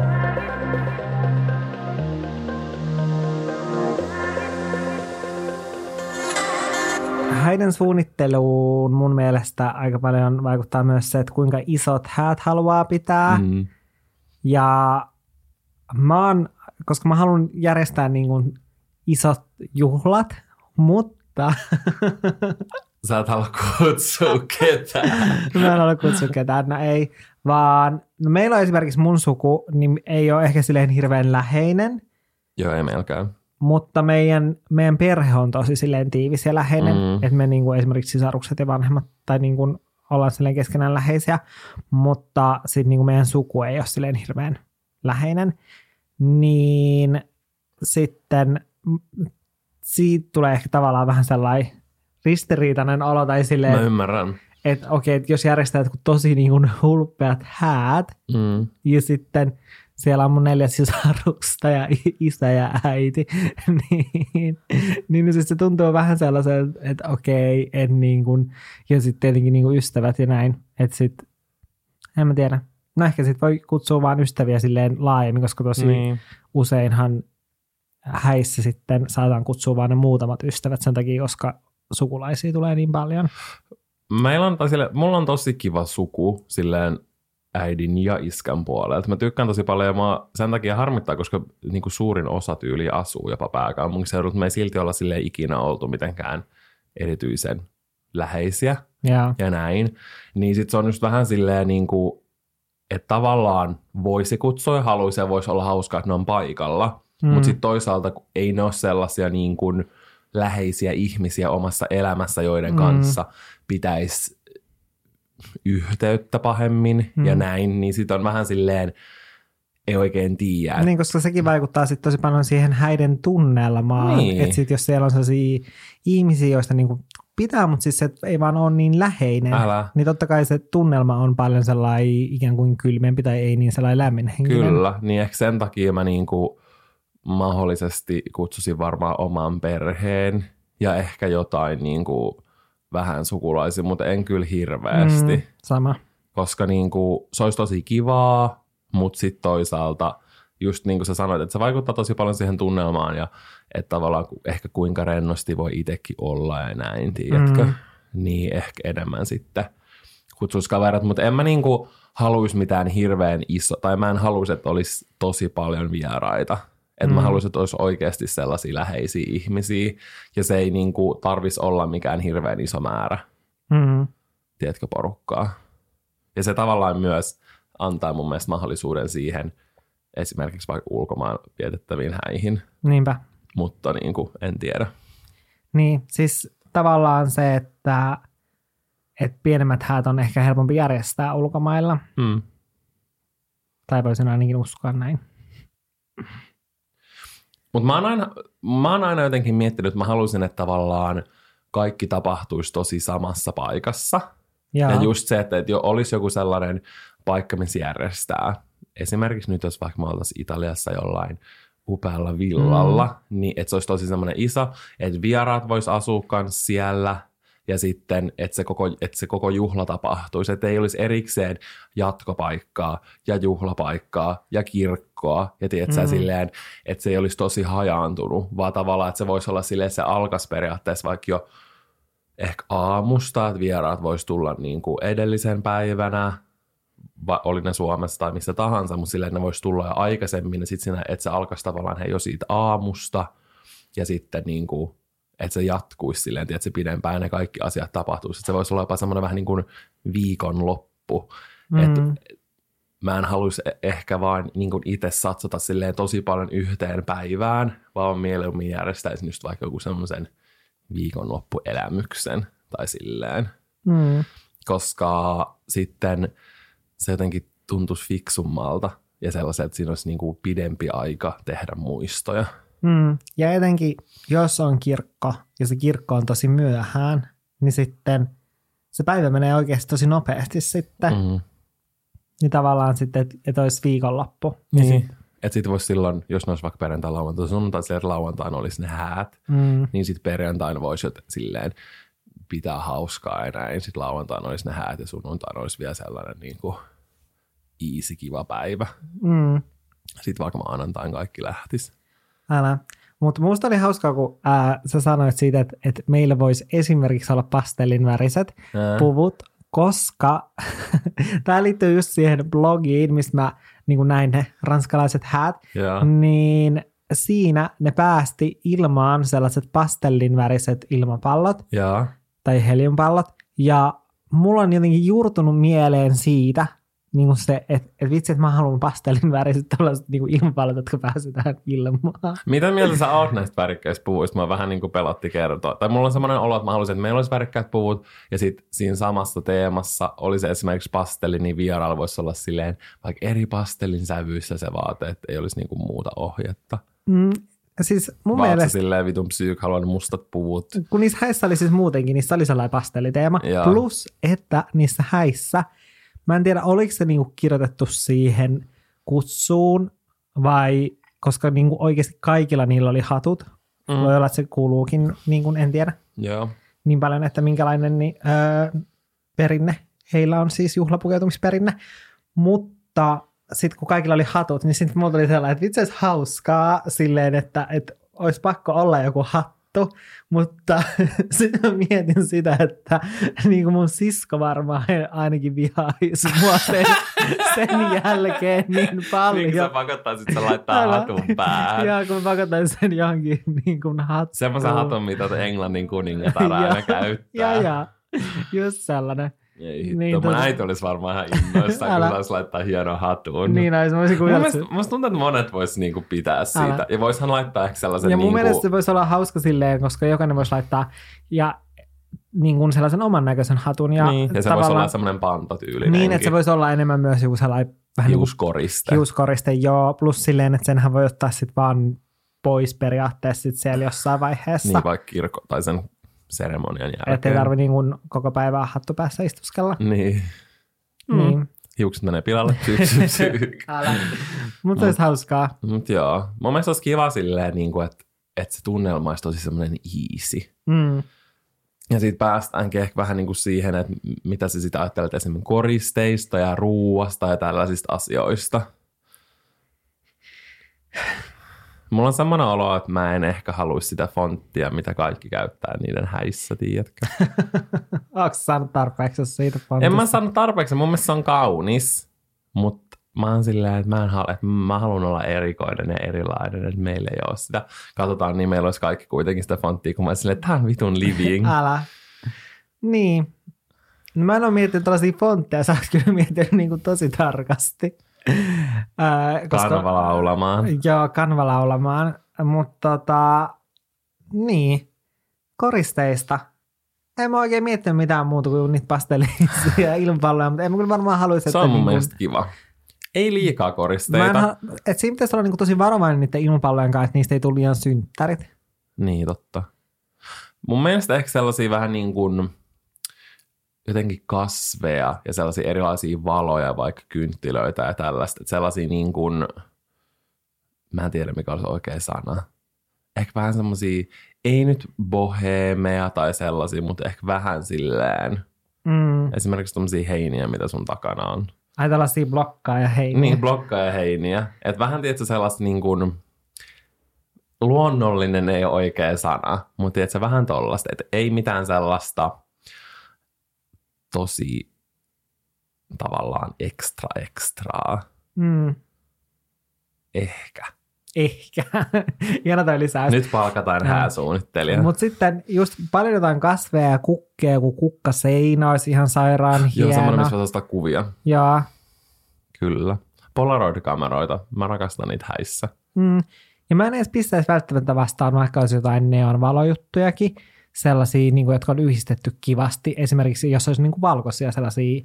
Häiden suunnitteluun mun mielestä aika paljon vaikuttaa myös se, että kuinka isot häät haluaa pitää. Mm. Ja mä oon, koska mä haluan järjestää niin kuin isot juhlat, mutta <laughs> Sä et halua kutsua ketään. <laughs> mä en halua kutsua ketään, no ei, vaan no meillä on esimerkiksi mun suku, niin ei ole ehkä silleen hirveän läheinen, Joo, ei meilläkään. Mutta meidän, meidän perhe on tosi silleen tiivis ja läheinen, Mm. että me niinku esimerkiksi sisarukset ja vanhemmat tai niinku ollaan silleen keskenään läheisiä, mutta sitten niinku meidän suku ei ole silleen hirveän läheinen, niin sitten siitä tulee ehkä tavallaan vähän sellainen ristiriitainen olo tai Mä silleen, ymmärrän. että okei, että jos järjestää jotkut tosi niin kuin hulppeat häät, Mm. ja sitten siellä on mun neljä sisarusta ja isä ja äiti, <laughs> niin, niin siis se tuntuu vähän sellaiselta, että okei, en niin kuin, ja sitten tietenkin niin kuin ystävät ja näin, että sitten, en mä tiedä. No ehkä sitten voi kutsua vaan ystäviä silleen laajemmin, koska tosi Niin. useinhan häissä sitten saadaan kutsua vaan ne muutamat ystävät sen takia, koska sukulaisia tulee niin paljon. Meillä on, tai sille, mulla on tosi kiva suku silleen äidin ja iskän puolelta. Mä tykkään tosi paljon ja mä sen takia harmittaa, koska niin kuin suurin osa tyyli asuu jopa pääkaupunkiseudulta. Me ei silti olla silleen ikinä oltu mitenkään erityisen läheisiä Ja, ja näin. Niin sit se on just vähän silleen niin kuin, että tavallaan voisi kutsua ja haluaisi ja voisi olla hauskaa, että ne on paikalla. Mm. Mutta sitten toisaalta ei ne ole sellaisia niin kuin läheisiä ihmisiä omassa elämässä, joiden Mm. kanssa pitäisi yhteyttä pahemmin mm. ja näin, niin sitten on vähän silleen, ei oikein tiedä. Niin, koska sekin vaikuttaa sitten tosi paljon siihen häiden tunnelmaan. Niin. Että sitten jos siellä on sellaisia ihmisiä, joista niinku pitää, mutta siis se ei vaan ole niin läheinen, Älä. niin totta kai se tunnelma on paljon sellainen ikään kuin kylmempi tai ei niin sellainen lämminhenkinen. Kyllä, niin ehkä sen takia mä niinku mahdollisesti kutsusin varmaan oman perheen ja ehkä jotain niinku vähän sukulaisia, mutta en kyllä hirveästi, Mm, sama. koska niinku, se olisi tosi kivaa, mutta sitten toisaalta just niin kuin sä sanoit, että se vaikuttaa tosi paljon siihen tunnelmaan ja että tavallaan ehkä kuinka rennosti voi itsekin olla ja näin, tiedätkö? Mm. Niin ehkä enemmän sitten kutsuisi kaverit, mutta en mä niinku haluaisi mitään hirveän iso, tai mä en haluaisi, että olisi tosi paljon vieraita. Että mä Mm. haluaisin, että olisi oikeasti sellaisia läheisiä ihmisiä, ja se ei niinku tarvis olla mikään hirveän iso määrä, Mm. tiedätkö, porukkaa. Ja se tavallaan myös antaa mun mielestä mahdollisuuden siihen, esimerkiksi vaikka ulkomaan vietettäviin häihin, Niinpä. mutta niin kuin, en tiedä. Niin, siis tavallaan se, että, että pienemmät häät on ehkä helpompi järjestää ulkomailla. Mm. Tai voisin ainakin uskoa näin. Mutta mä, oon aina- mä oon aina jotenkin miettinyt, että mä haluaisin, että tavallaan kaikki tapahtuisi tosi samassa paikassa. Ja, Ja just se, että, että jo olisi joku sellainen paikka, missä järjestää. Esimerkiksi nyt, jos vaikka me oltaisiin Italiassa jollain upealla villalla, mm. niin että se olisi tosi semmoinen iso, että vieraat vois asua siellä ja sitten, että se koko, että se koko juhla tapahtuisi, että ei olisi erikseen jatkopaikkaa ja juhlapaikkaa ja kirkkoa. Ja tiedätkö, mm. silleen, että se ei olisi tosi hajaantunut, vaan tavallaan, että se voisi olla silleen, että se alkaisi periaatteessa vaikka jo ehkä aamusta, että vieraat vois tulla niin kuin edellisen päivänä, va, oli ne Suomessa tai missä tahansa, mutta silleen ne voisi tulla jo aikaisemmin, ja sitten siinä, että se alkaisi tavallaan he jo siitä aamusta, ja sitten niin kuin, että se jatkuisi silleen, että se pidempään ja ne kaikki asiat tapahtuisi. Että se voisi olla jopa semmoinen vähän niin kuin viikonloppu. Mm. Että mä en haluaisi e- ehkä vaan niin kuin itse satsata silleen tosi paljon yhteen päivään, vaan mieluummin järjestäisin just vaikka joku semmoisen viikonloppuelämyksen tai silleen. Mm. Koska sitten se jotenkin tuntuisi fiksummalta ja sellaiset, että siinä olisi niin kuin pidempi aika tehdä muistoja. Mm. Ja etenkin, jos on kirkko ja se kirkko on tosi myöhään, niin sitten se päivä menee oikeasti tosi nopeasti sitten. Mm. Niin tavallaan sitten, että et olisi viikonloppu. Niin. niin. Että sitten voisi silloin, jos ne olisi vaikka perjantai, lauantai, sunnuntai, että lauantaina olisi ne häät, mm. niin sitten perjantaina voisi silleen pitää hauskaa ja näin. Sitten lauantaina olisi ne häät ja sunnuntaina olisi vielä sellainen niin kuin easy, kiva päivä. Mm. Sitten vaikka maanantain kaikki lähtisi. Älä. Mutta minusta oli hauskaa, kun ää, sä sanoit siitä, että, että meillä voisi esimerkiksi olla pastellinväriset Ää. puvut, koska <laughs> tämä liittyy just siihen blogiin, mistä mä niin näin ne ranskalaiset häät, ja. niin siinä ne päästi ilmaan sellaiset pastellinväriset ilmapallot ja. tai heliumpallot. Ja mulla on jotenkin juurtunut mieleen siitä, niin kuin se, että et vitsi, että mä haluan pastellin väriset tällaiset niin ilmapallot, jotka pääsetään ilmaan. Mitä mieltä sä oot näistä värikkäistä puvuista? Mä vähän niin kuin pelotti kertoa. Tai mulla on semmoinen olo, että mä haluaisin, että meillä olisi värikkäät puvut, ja sitten siinä samassa teemassa olisi esimerkiksi pastelli, niin vieraalla voisi olla silleen vaikka eri pastellin sävyissä se vaate, että ei olisi niin kuin muuta ohjetta. Mm, siis mun Vaat mielestä... silleen vitun psyyk, haluan mustat puvut. Kun niissä häissä oli siis muutenkin, niissä oli sellainen pastelliteema. Ja. Plus, että niissä häissä – Mä en tiedä, oliko se niinku kirjoitettu siihen kutsuun vai koska niinku oikeasti kaikilla niillä oli hatut. Mm. Voi olla, että se kuuluukin, niin kuin en tiedä Joo. niin paljon, että minkälainen niin, öö, perinne heillä on siis juhlapukeutumisperinne. Mutta sitten kun kaikilla oli hatut, niin sitten mulla tuli sellainen, että vitsi hauskaa silleen, että, että olisi pakko olla joku hattu vittu, mutta <laughs> sitten mietin sitä, että niin kuin mun sisko varmaan ainakin vihaisi mua sen, <laughs> sen jälkeen niin paljon. Niin sä pakottaisit sen laittaa hatun päähän. Joo, kun mä pakottaisin sen johonkin niin kuin hattuun. Semmoisen hatun, mitä Englannin kuningatar <laughs> aina käyttää. Joo, joo. Just sellainen. Ei hitto, niin, mun tuota... äiti olisi varmaan ihan innoissaan, kun <laughs> saisi laittaa hienon hatun. Niin, näin, mä voisin kuvitella. Musta, musta tuntuu, että monet vois niinku pitää siitä. Älä. Ja voisihan laittaa ehkä sellaisen... Ja mun niinku... mielestä se voisi olla hauska silleen, koska jokainen voisi laittaa ja niin kuin sellaisen oman näköisen hatun. Ja, niin, ja se voisi olla semmoinen pantotyylinen. Niin, että se voisi olla enemmän myös joku sellainen vähän hiuskoriste. Niin hiuskoriste, joo. Plus silleen, että senhän voi ottaa sitten vaan pois periaatteessa sit siellä jossain vaiheessa. Niin, vaikka kirkko tai sen seremonian jälkeen. Että ei tarvitse niin kuin koko päivää hattu päässä istuskella. Niin. Mm. niin. Hiukset menee pilalle. <laughs> Mutta olisi hauskaa. Mut joo. Mun mielestä olisi kiva silleen, niin kuin, että, että se tunnelma olisi tosi semmoinen easy. Mm. Ja siitä päästäänkin ehkä vähän niin kuin siihen, että mitä sä sitä ajattelet esimerkiksi koristeista ja ruuasta ja tällaisista asioista. Mulla on semmoinen olo, että mä en ehkä haluaisi sitä fonttia, mitä kaikki käyttää niiden häissä, tiedätkö? <laughs> Onko saanut tarpeeksi siitä fontista? En mä saanut tarpeeksi, mun mielestä se on kaunis, mutta mä oon silleen, että mä, en halua, että mä haluan olla erikoinen ja erilainen, että meillä ei ole sitä. Katsotaan, niin meillä olisi kaikki kuitenkin sitä fonttia, kun mä silleen, että tää on vitun living. <laughs> Älä. Niin. No mä en ole miettinyt tällaisia fontteja, sä oot kyllä miettinyt niin kuin tosi tarkasti. Koska, kanva laulamaan. Joo, kanva laulamaan. Mutta tota, niin, koristeista. En mä oikein miettinyt mitään muuta kuin niitä pastellisia ilmapalloja, mutta en mä kyllä varmaan haluaisi, että... Se on mun niin mielestä kiva. Ei liikaa koristeita. Mä en, että siinä pitäisi olla niin tosi varovainen niiden ilmapallojen kanssa, että niistä ei tule liian synttärit. Niin, totta. Mun mielestä ehkä sellaisia vähän niin kuin jotenkin kasveja ja sellaisia erilaisia valoja, vaikka kynttilöitä ja tällaista. Että sellaisia niin kuin, mä en tiedä mikä olisi oikea sana. Ehkä vähän semmosia, ei nyt bohemea tai sellaisia, mutta ehkä vähän silleen. Mm. Esimerkiksi tommosia heiniä, mitä sun takana on. Ai tällaisia blokkaa ja hei. Niin, blokkaa ja heiniä. Et vähän tiedätkö sellaista niin kuin, luonnollinen ei ole oikea sana, mutta tiedätkö vähän tollasta, että ei mitään sellaista tosi tavallaan ekstra ekstraa. Mm. Ehkä. Ehkä. <laughs> Hieno toi lisäys. Nyt palkataan Joo. hääsuunnittelija. Mutta sitten just paljon jotain kasveja ja kukkeja, kun kukkaseinä olisi ihan sairaan Joo, hieno. semmoinen, missä voi kuvia. Joo. Kyllä. Polaroid-kameroita. Mä rakastan niitä häissä. Mm. Ja mä en edes pistäisi välttämättä vastaan, vaikka olisi jotain neonvalojuttujakin, sellaisia, niin kuin, jotka on yhdistetty kivasti. Esimerkiksi jos olisi niin kuin valkoisia sellaisia,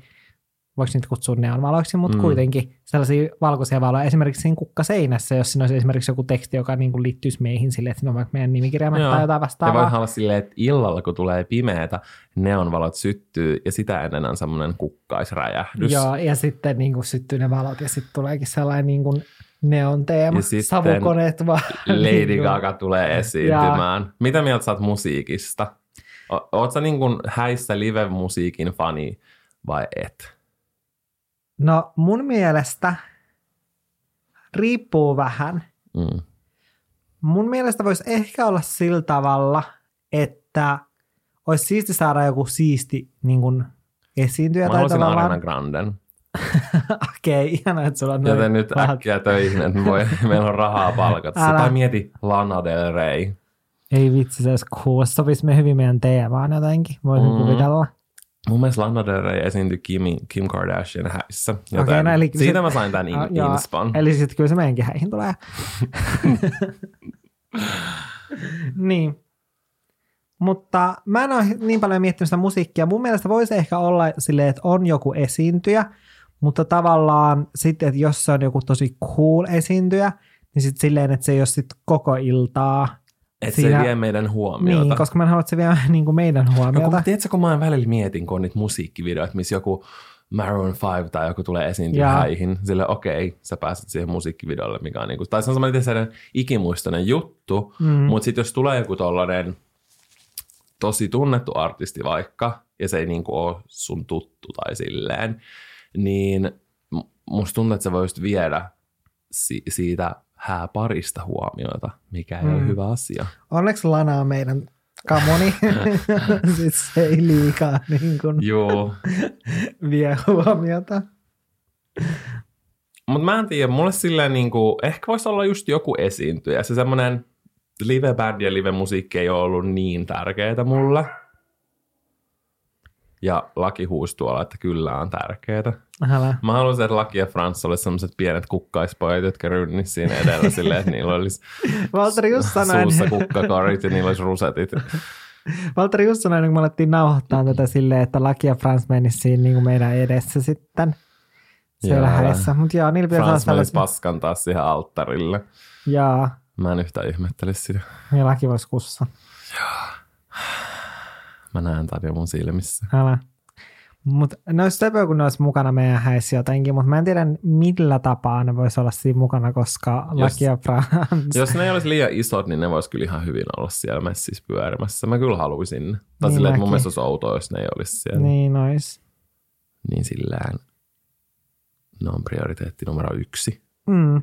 voiko niitä kutsua neonvaloiksi, mutta Mm. kuitenkin sellaisia valkoisia valoja. Esimerkiksi siinä kukkaseinässä, jos siinä olisi esimerkiksi joku teksti, joka niin kuin liittyisi meihin sille, että siinä on vaikka meidän nimikirjaimet tai jotain Ja vastaavaa. voihan olla silleen, että illalla kun tulee pimeätä, neonvalot syttyy ja sitä ennen on semmoinen kukkaisräjähdys. Joo, ja sitten niin kuin syttyy ne valot ja sitten tuleekin sellainen niin kuin neon teema, Ja sitten savukoneet vaan. Lady Gaga tulee esiintymään. Mitä mieltä sä oot musiikista? O- Oot sä niin kuin häissä live-musiikin fani vai et? No mun mielestä riippuu vähän. Mm. Mun mielestä voisi ehkä olla sillä tavalla, että olisi siisti saada joku siisti niin kuin esiintyjä Mä tai haluaisin Ariana. Granden. <laughs> Okei, okay, ihanaa, että sulla on noin Joten nyt pahat- äkkiä töihin, että voi, <laughs> meillä on rahaa palkata. Tai mieti Lana Del Rey. Ei vitsi, se olisi cool. Sopisi me hyvin meidän teemaan jotenkin, voisin Mm. kuvitella. Mun mielestä Lana Del Rey esiintyi Kim, Kim Kardashian häissä. Joten Okei, no eli siitä se- mä sain tämän in, Ah, joo. inspan. Eli sitten kyllä se meidänkin häihin tulee. <laughs> niin. Mutta mä en ole niin paljon miettinyt sitä musiikkia. Mun mielestä voisi ehkä olla silleen, että on joku esiintyjä, mutta tavallaan sitten, että jos se on joku tosi cool esiintyjä, niin sitten silleen, että se ei ole sitten koko iltaa. Että se Siinä- vie meidän huomiota. Niin, koska mä en halua, että se vie <laughs> niin kuin meidän No, huomiota. kun, tiedätkö, kun mä välillä mietin, kun on niitä musiikkivideoita, missä joku Maroon 5 tai joku tulee esiintyä Jaa. häihin, sille okei, okay, sä pääset siihen musiikkivideolle, mikä on niinku, tai se on semmoinen tietysti ikimuistoinen juttu, Mm. mutta sitten jos tulee joku tollainen tosi tunnettu artisti vaikka, ja se ei niinku ole sun tuttu tai silleen, niin musta tuntuu, että se voi just viedä si- siitä hääparista huomiota, mikä ei mm. ole hyvä asia. Onneksi Lana on meidän kamoni. <laughs> sitten se ei liikaa niin kuin Joo. vie huomiota. Mutta mä en tiedä, mulle silleen niinku, ehkä voisi olla just joku esiintyjä. Se semmoinen live-bändi ja live-musiikki ei ole ollut niin tärkeää mulle. Ja laki huusi tuolla, että kyllä on tärkeää. Älä. Mä haluaisin, että Laki ja Frans olisi semmoiset pienet kukkaispojat, jotka rynnis siinä edellä silleen, että niillä olisi <laughs> Valtteri just sanoi, suussa kukkakarit ja niillä olisi rusetit. <laughs> Valtteri just sanoi, kun me alettiin nauhoittaa tätä silleen, että Laki ja Frans menisi siinä niin kuin meidän edessä sitten siellä häissä. Mutta joo, niillä pitäisi olla sellaisia. paskan taas siihen alttarille. Joo, Mä en yhtään ihmettele sitä. ja Laki voisi kussa. Mä näen jo mun silmissä. Älä. Mutta ne olisi söpö, kun ne olisi mukana meidän häissä jotenkin, mutta mä en tiedä millä tapaa ne voisi olla siinä mukana, koska Jos- Laki ja. Jos ne ei olisi liian isot, niin ne vois kyllä ihan hyvin olla siellä messissä pyörimässä. Mä kyllä haluaisin. Tai Niin silleen, että mun mielestä olisi outoa, jos ne ei olisi siellä. Niin, niin ois. niin sillään ne on prioriteetti numero yksi. Mm.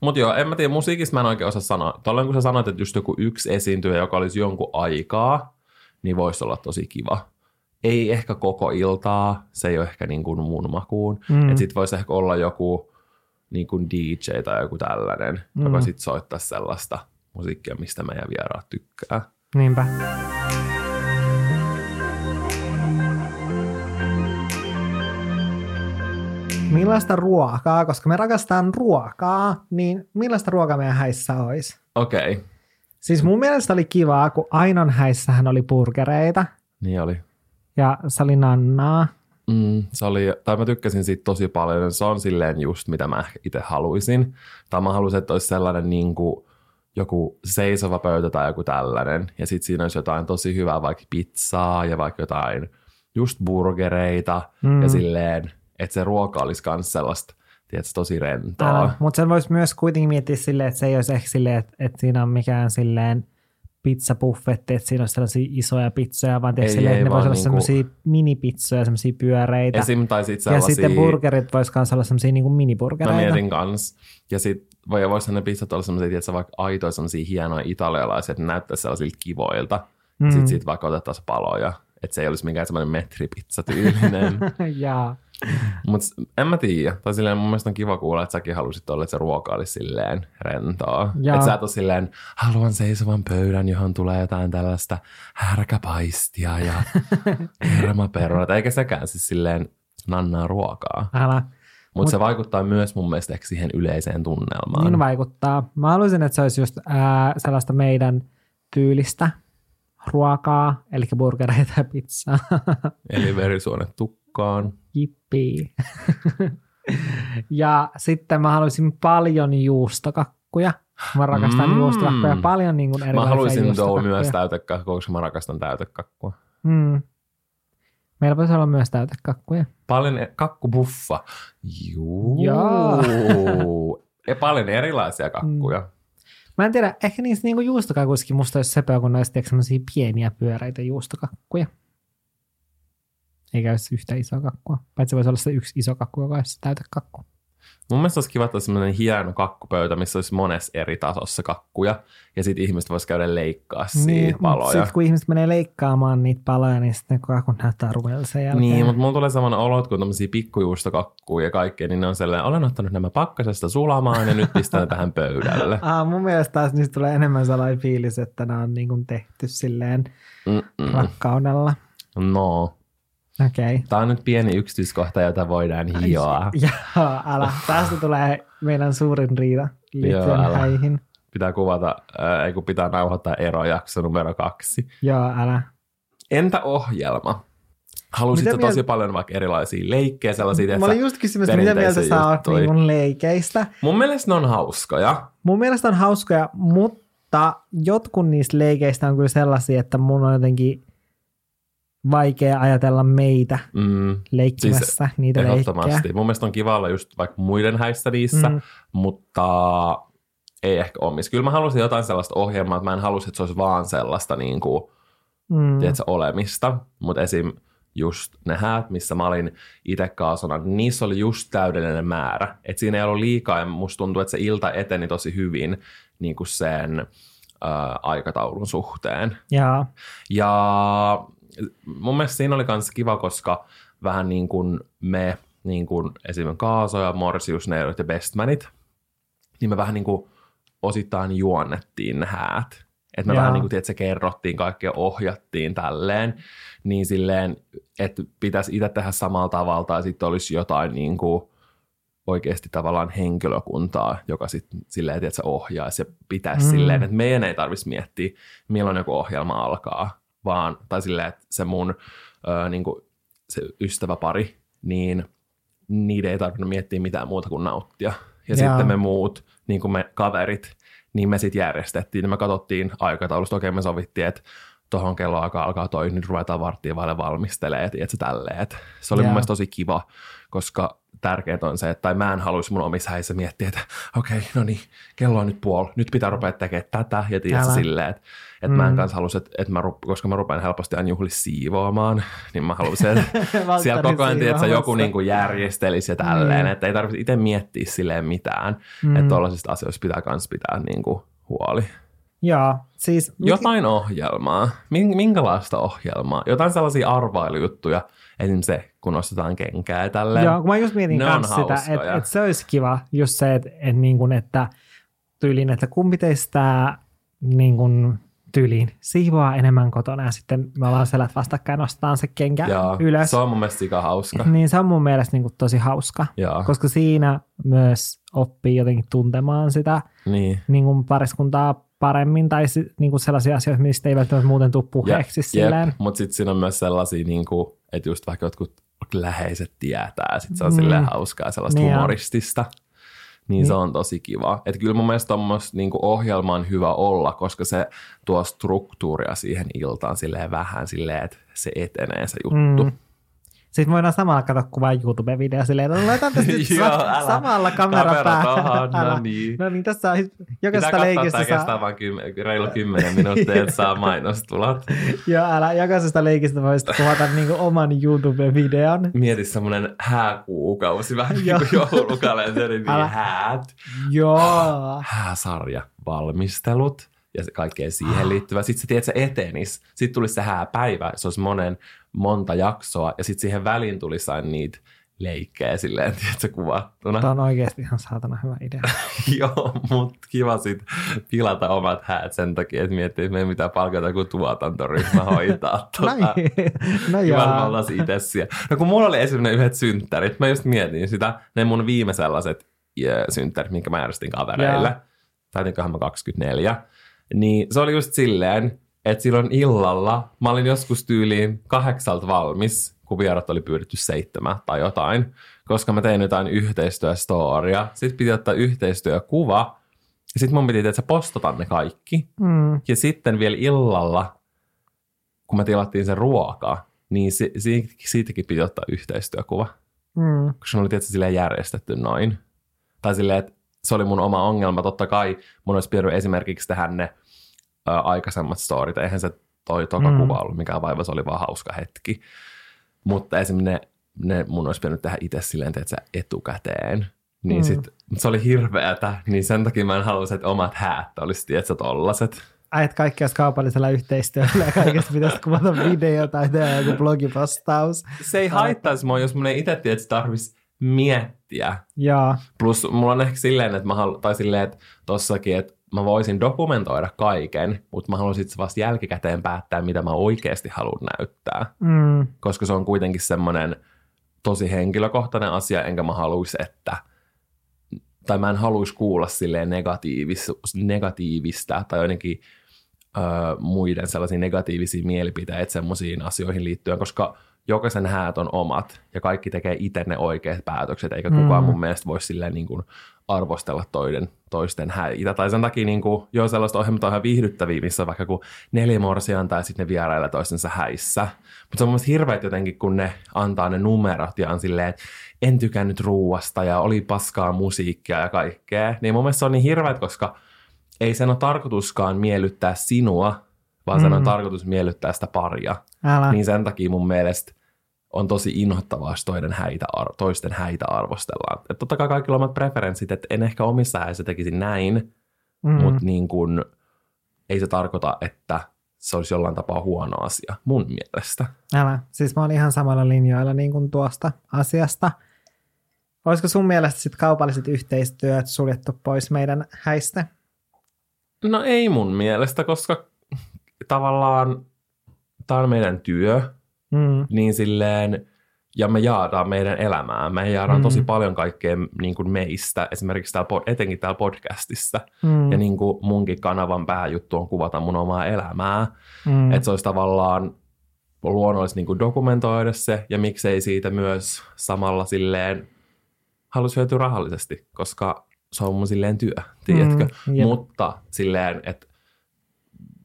Mutta joo, en mä tiedä, musiikista mä en oikein osaa sanoa. Tolleen kun sä sanoit, että just joku yksi esiintyjä, joka olisi jonkun aikaa, niin voisi olla tosi kiva. Ei ehkä koko iltaa, se ei ole ehkä niin kuin mun makuun. Mm. Että sit voisi ehkä olla joku niin kuin DJ tai joku tällainen, mm. joka Mm. sit soittaisi sellaista musiikkia, mistä meidän vieraat tykkää. Niinpä. Millaista ruokaa, koska me rakastetaan ruokaa, niin millaista ruokaa meidän häissä olisi? Okei, okay. Siis mun mielestä oli kivaa, kun Ainon häissähän oli burgereita niin oli. ja se oli nannaa. Mm, se oli, tai mä tykkäsin siitä tosi paljon. Se on silleen just, mitä mä itse haluaisin. Tai mä haluaisin, että olisi sellainen niin kuin joku seisova pöytä tai joku tällainen. Ja sitten siinä olisi jotain tosi hyvää, vaikka pizzaa ja vaikka jotain just burgereita. Mm. Mm. Ja silleen, että se ruoka olisi myös sellaista tiedätkö, tosi rentoa. Mutta sen voisi myös kuitenkin miettiä silleen, että se ei olisi ehkä silleen, että, että siinä on mikään silleen pizzabuffetti, että siinä on sellaisia isoja pizzoja, vaan Ei, silleen, ei, että ne voisi olla niinku- semmoisia minipizzoja, semmoisia pyöreitä. Esim. tai sit ja sellaisia... sitten burgerit voisi myös olla semmoisia niin Mä miniburgereita. mietin kans. Ja sit voi, voisihan ne pizzat olla semmoisia, tiedätkö, vaikka aitoja semmoisia hienoja italialaisia, että ne näyttäisi sellaisilta kivoilta. Mm. Mm. Sitten siitä vaikka otettaisiin paloja. Että se ei olisi mikään semmoinen metripizza tyylinen. <laughs> Jaa. Mutta en mä tiedä. Tai silleen mun mielestä on kiva kuulla, että säkin halusit olla, että se ruoka olisi silleen rentoa. Että sä et ole silleen, haluan seisovan pöydän, johon tulee jotain tällaista härkäpaistia ja <laughs> hermaperunat. Eikä sekään siis silleen nannaa ruokaa. Älä. Mutta se vaikuttaa myös mun mielestä ehkä siihen yleiseen tunnelmaan. Niin vaikuttaa. Mä haluaisin, että se olisi just ää, sellaista meidän tyylistä ruokaa, eli burgereita ja pizzaa. Eli verisuonet tukkaan. Jippi. ja sitten mä haluaisin paljon juustokakkuja. Mä rakastan Mm. mm. juustokakkuja paljon niin kuin Mä erilaisia haluaisin tuo myös täytekakkua, koska mä rakastan täytekakkua. Mm. Meillä voisi olla myös täytekakkuja. Paljon e- kakkubuffa. Juu. Jaa. <laughs> ja paljon erilaisia kakkuja. Mä en tiedä, ehkä niissä niinku juustokakuissakin musta olisi sepää, kun ne olisi pieniä pyöreitä juustokakkuja. Eikä olisi yhtä isoa kakkua. Paitsi voisi olla se yksi iso kakku, joka olisi täytekakku. Mun mielestä olisi kiva, että olisi sellainen hieno kakkupöytä, missä olisi monessa eri tasossa kakkuja. Ja sitten ihmiset voisi käydä leikkaa siitä paloja. Sitten kun ihmiset menee leikkaamaan niitä paloja, niin sitten ne kakut näyttää rumelta sen jälkeen. Niin, mutta mulla tulee sellainen olo, että kun tämmöisiä pikkujuustokakkuja ja kaikkea, niin ne on sellainen, olen ottanut nämä pakkasesta sulamaan ja nyt pistän ne tähän pöydälle. <laughs> Ah, mun mielestä taas niistä tulee enemmän sellainen fiilis, että nämä on niin kuin tehty silleen Mm-mm. rakkaudella. No. Okay. tämä on nyt pieni yksityiskohta, jota voidaan hioa. <laughs> Joo, älä. Tästä tulee meidän suurin riita liittyen Joo, häihin. Pitää kuvata, ää, ei kun pitää nauhoittaa erojakso numero kaksi. Joo, älä. Entä ohjelma? Halusitko Mitä tosi mieltä- paljon vaikka erilaisia leikkejä, sellaisia, Mä olin just kysymässä, mitä mieltä sä oot niin leikeistä. Mun mielestä ne on hauskoja. Mun mielestä on hauskoja, mutta jotkut niistä leikeistä on kyllä sellaisia, että mun on jotenkin vaikea ajatella meitä Mm, leikkimässä siis niitä leikkejä. Mun mielestä on kiva olla just vaikka muiden häissä niissä, mm. Mutta ei ehkä omissa. Kyllä mä halusin jotain sellaista ohjelmaa, että mä en halusi, että se olisi vaan sellaista niin kuin, Mm. tiedätkö, olemista. Mutta esim. just ne häät, missä mä olin itse kaasona, niin niissä oli just täydellinen määrä. Et siinä ei ollut liikaa ja musta tuntuu, että se ilta eteni tosi hyvin niin kuin sen ä, aikataulun suhteen. Jaa. Ja mun mielestä siinä oli myös kiva, koska vähän niin kuin me, niin kuin esimerkiksi Kaaso ja Morsius, Neidot ja Bestmanit, niin me vähän niin kuin osittain juonnettiin ne häät. Että me Jaa. vähän niin kuin, tiedätkö, ohjattiin kaikkea, ohjattiin tälleen, niin silleen, että pitäisi itse tehdä samalla tavalla tai sitten olisi jotain niin kuin oikeasti tavallaan henkilökuntaa, joka sitten silleen, tiedätkö, ohjaisi ja pitäisi mm. silleen, että meidän ei tarvitsisi miettiä, milloin joku ohjelma alkaa, vaan, tai silleen, että se mun ö, niin kuin se ystäväpari, niin niiden ei tarvinnut miettiä mitään muuta kuin nauttia. Ja Jaa. sitten me muut, niin kuin me kaverit, niin me sitten järjestettiin, niin me katsottiin aikataulusta, okei me sovittiin, että tuohon kello alkaa, alkaa toi, nyt ruvetaan varttia vaille valmistelee, tiedätkö, tälleen. Et se oli Jaa. mun mielestä tosi kiva, koska tärkeintä on se, että tai mä en haluaisi mun omissa häissä miettiä, että okei, no niin, kello on nyt puoli, nyt pitää rupea tekemään tätä, ja tiedätkö, silleen, että, että mä en Mm. kanssa halus, että, että mä, koska mä rupean helposti aina juhlissa siivoamaan, niin mä haluaisin, että <laughs> siellä koko ajan, tiedätkö, joku niin kuin järjestelisi ja tälleen, Mm. että ei tarvitse itse miettiä silleen mitään, Mm. että tuollaisista asioista pitää myös pitää niin kuin huoli. Joo, siis... Jotain ohjelmaa. Min- Minkälaista ohjelmaa? Jotain sellaisia arvailujuttuja. Esimerkiksi se, kun ostetaan kenkää ja tälleen. Joo, kun mä just mietin kanssa sitä, että, että se olisi kiva just se, että, että, niin kuin, että tyyliin, että kumpi teistä niin kuin, tyyliin siivoaa enemmän kotona ja sitten me ollaan selät vastakkain nostetaan se kenkä Joo, ylös. Se on mun mielestä sika hauska. Niin se on mun mielestä niin kuin, tosi hauska, Joo, koska siinä myös oppii jotenkin tuntemaan sitä niin. niin kuin pariskuntaa paremmin tai niin kuin sellaisia asioita, mistä ei välttämättä muuten tule puheeksi silleen. Mutta sitten siinä on myös sellaisia, niin kuin, että just vaikka jotkut läheiset tietää, sitten se on Mm. silleen hauskaa sellaista Niin humoristista. Niin se on tosi kiva. Että kyllä mun mielestä tuommoista niin ohjelma on hyvä olla, koska se tuo struktuuria siihen iltaan silleen vähän silleen, että se etenee se juttu. Mm. Sitten voidaan samalla katsoa kuvaa YouTube-video silleen, että laitan tästä <laughs> nyt Joo, älä. samalla kamera, Kamera päähän. no niin. No niin, tässä on jokaisesta leikistä tämä kestää saa, vain kymmen, reilu kymmenen minuuttia, että saa <laughs> mainostulot. joo, älä, jokaisesta leikistä voisit kuvata niinku oman YouTube-videon. Mieti semmoinen hääkuukausi, vähän niin Joo. kuin joulukalenteri, niin Älä. häät. Joo. Hääsarja, valmistelut ja se kaikkea siihen liittyvä. Sitten se, tiedät, se etenis. Sitten tulisi se hääpäivä, se olisi monen monta jaksoa ja sitten siihen väliin tulisi aina niitä leikkejä silleen, <laughs> tiedätkö, kuvattuna. Tämä on oikeasti ihan saatana hyvä idea. <laughs> Joo, mutta kiva sit pilata omat häät sen takia, että miettii, että me ei mitään palkata kuin tuotantoryhmä <laughs> hoitaa. Tota. Näin. No joo. oltaisiin itse siellä. No kun mulla oli esimerkiksi yhdet synttärit, mä just mietin sitä, ne mun viime sellaiset yeah, synttärit, minkä mä järjestin kavereille. Joo. Taitinkohan mä 24. Niin se oli just silleen, että silloin illalla mä olin joskus tyyliin kahdeksalta valmis, kun vierat oli pyydetty seitsemän tai jotain, koska mä tein jotain yhteistyöstoria. Sitten piti ottaa yhteistyökuva, ja sitten mun piti että postata ne kaikki. Mm. Ja sitten vielä illalla, kun me tilattiin sen ruokaa, niin si- si- siitäkin piti ottaa yhteistyökuva. Mm. Koska se oli tietysti silleen järjestetty noin. Tai silleen, että se oli mun oma ongelma. Totta kai mun olisi pitänyt esimerkiksi tehdä ne ö, aikaisemmat storit. Eihän se toi toka Mm. kuva ollut mikään vaiva, se oli vaan hauska hetki. Mutta esimerkiksi ne, ne mun olisi pitänyt tehdä itse silleen, että sä etukäteen. Niin Mm. sit, se oli hirveätä, niin sen takia mä en halusi, että omat häät olisi, tiedätkö, tollaset. Että kaikki olisi kaupallisella yhteistyöllä ja kaikesta pitäisi kuvata video tai tehdä joku blogipostaus. Se ei haittaisi mua, jos mun ei itse tiedä, että tarvitsisi miettiä. Joo. Plus mulla on ehkä silleen, että mä halu, tai silleen, että tossakin, että mä voisin dokumentoida kaiken, mutta mä haluaisin sitten vasta jälkikäteen päättää, mitä mä oikeasti haluan näyttää. Mm. Koska se on kuitenkin semmoinen tosi henkilökohtainen asia, enkä mä haluaisi, että tai mä en haluaisi kuulla silleen negatiivis, negatiivista tai jotenkin ö, muiden sellaisia negatiivisia mielipiteitä semmoisiin asioihin liittyen, koska jokaisen häät on omat ja kaikki tekee itse ne oikeat päätökset, eikä Mm. kukaan mun mielestä voi silleen niin kuin arvostella toiden, toisten häitä. Tai sen takia niin kuin, joo, sellaista ohjelmat on ihan viihdyttäviä, missä on vaikka kun neljä morsianta ja sitten ne vierailee toistensa häissä. Mutta se on mun mielestä hirveet jotenkin, kun ne antaa ne numerot ja on silleen, en tykännyt ruuasta ja oli paskaa musiikkia ja kaikkea. Niin mun mielestä se on niin hirveet, koska ei sen ole tarkoituskaan miellyttää sinua, vaan sen on Mm. tarkoitus miellyttää sitä paria. Älä. Niin sen takia mun mielestä on tosi inhottavaa, jos häitä, toisten häitä arvostellaan. Et totta kai kaikilla omat preferenssit, että en ehkä omissa häissä tekisi näin, mm. mutta niin kun, ei se tarkoita, että se olisi jollain tapaa huono asia mun mielestä. Älä. Siis mä oon ihan samalla linjoilla niin kuin tuosta asiasta. Olisiko sun mielestä sit kaupalliset yhteistyöt suljettu pois meidän häistä? No ei mun mielestä, koska tavallaan tämä on meidän työ, Mm. niin silleen, ja me jaadaan meidän elämää. Me jaadaan Mm. tosi paljon kaikkea niin kuin meistä, esimerkiksi täällä, etenkin täällä podcastissa. Mm. Ja niin kuin munkin kanavan pääjuttu on kuvata mun omaa elämää. mm. Että se olisi tavallaan luonnollisesti niin kuin dokumentoida se, ja miksei siitä myös samalla silleen halus hyötyä rahallisesti, koska se on mun silleen työ, tiedätkö? Mm, jep. Mutta silleen, että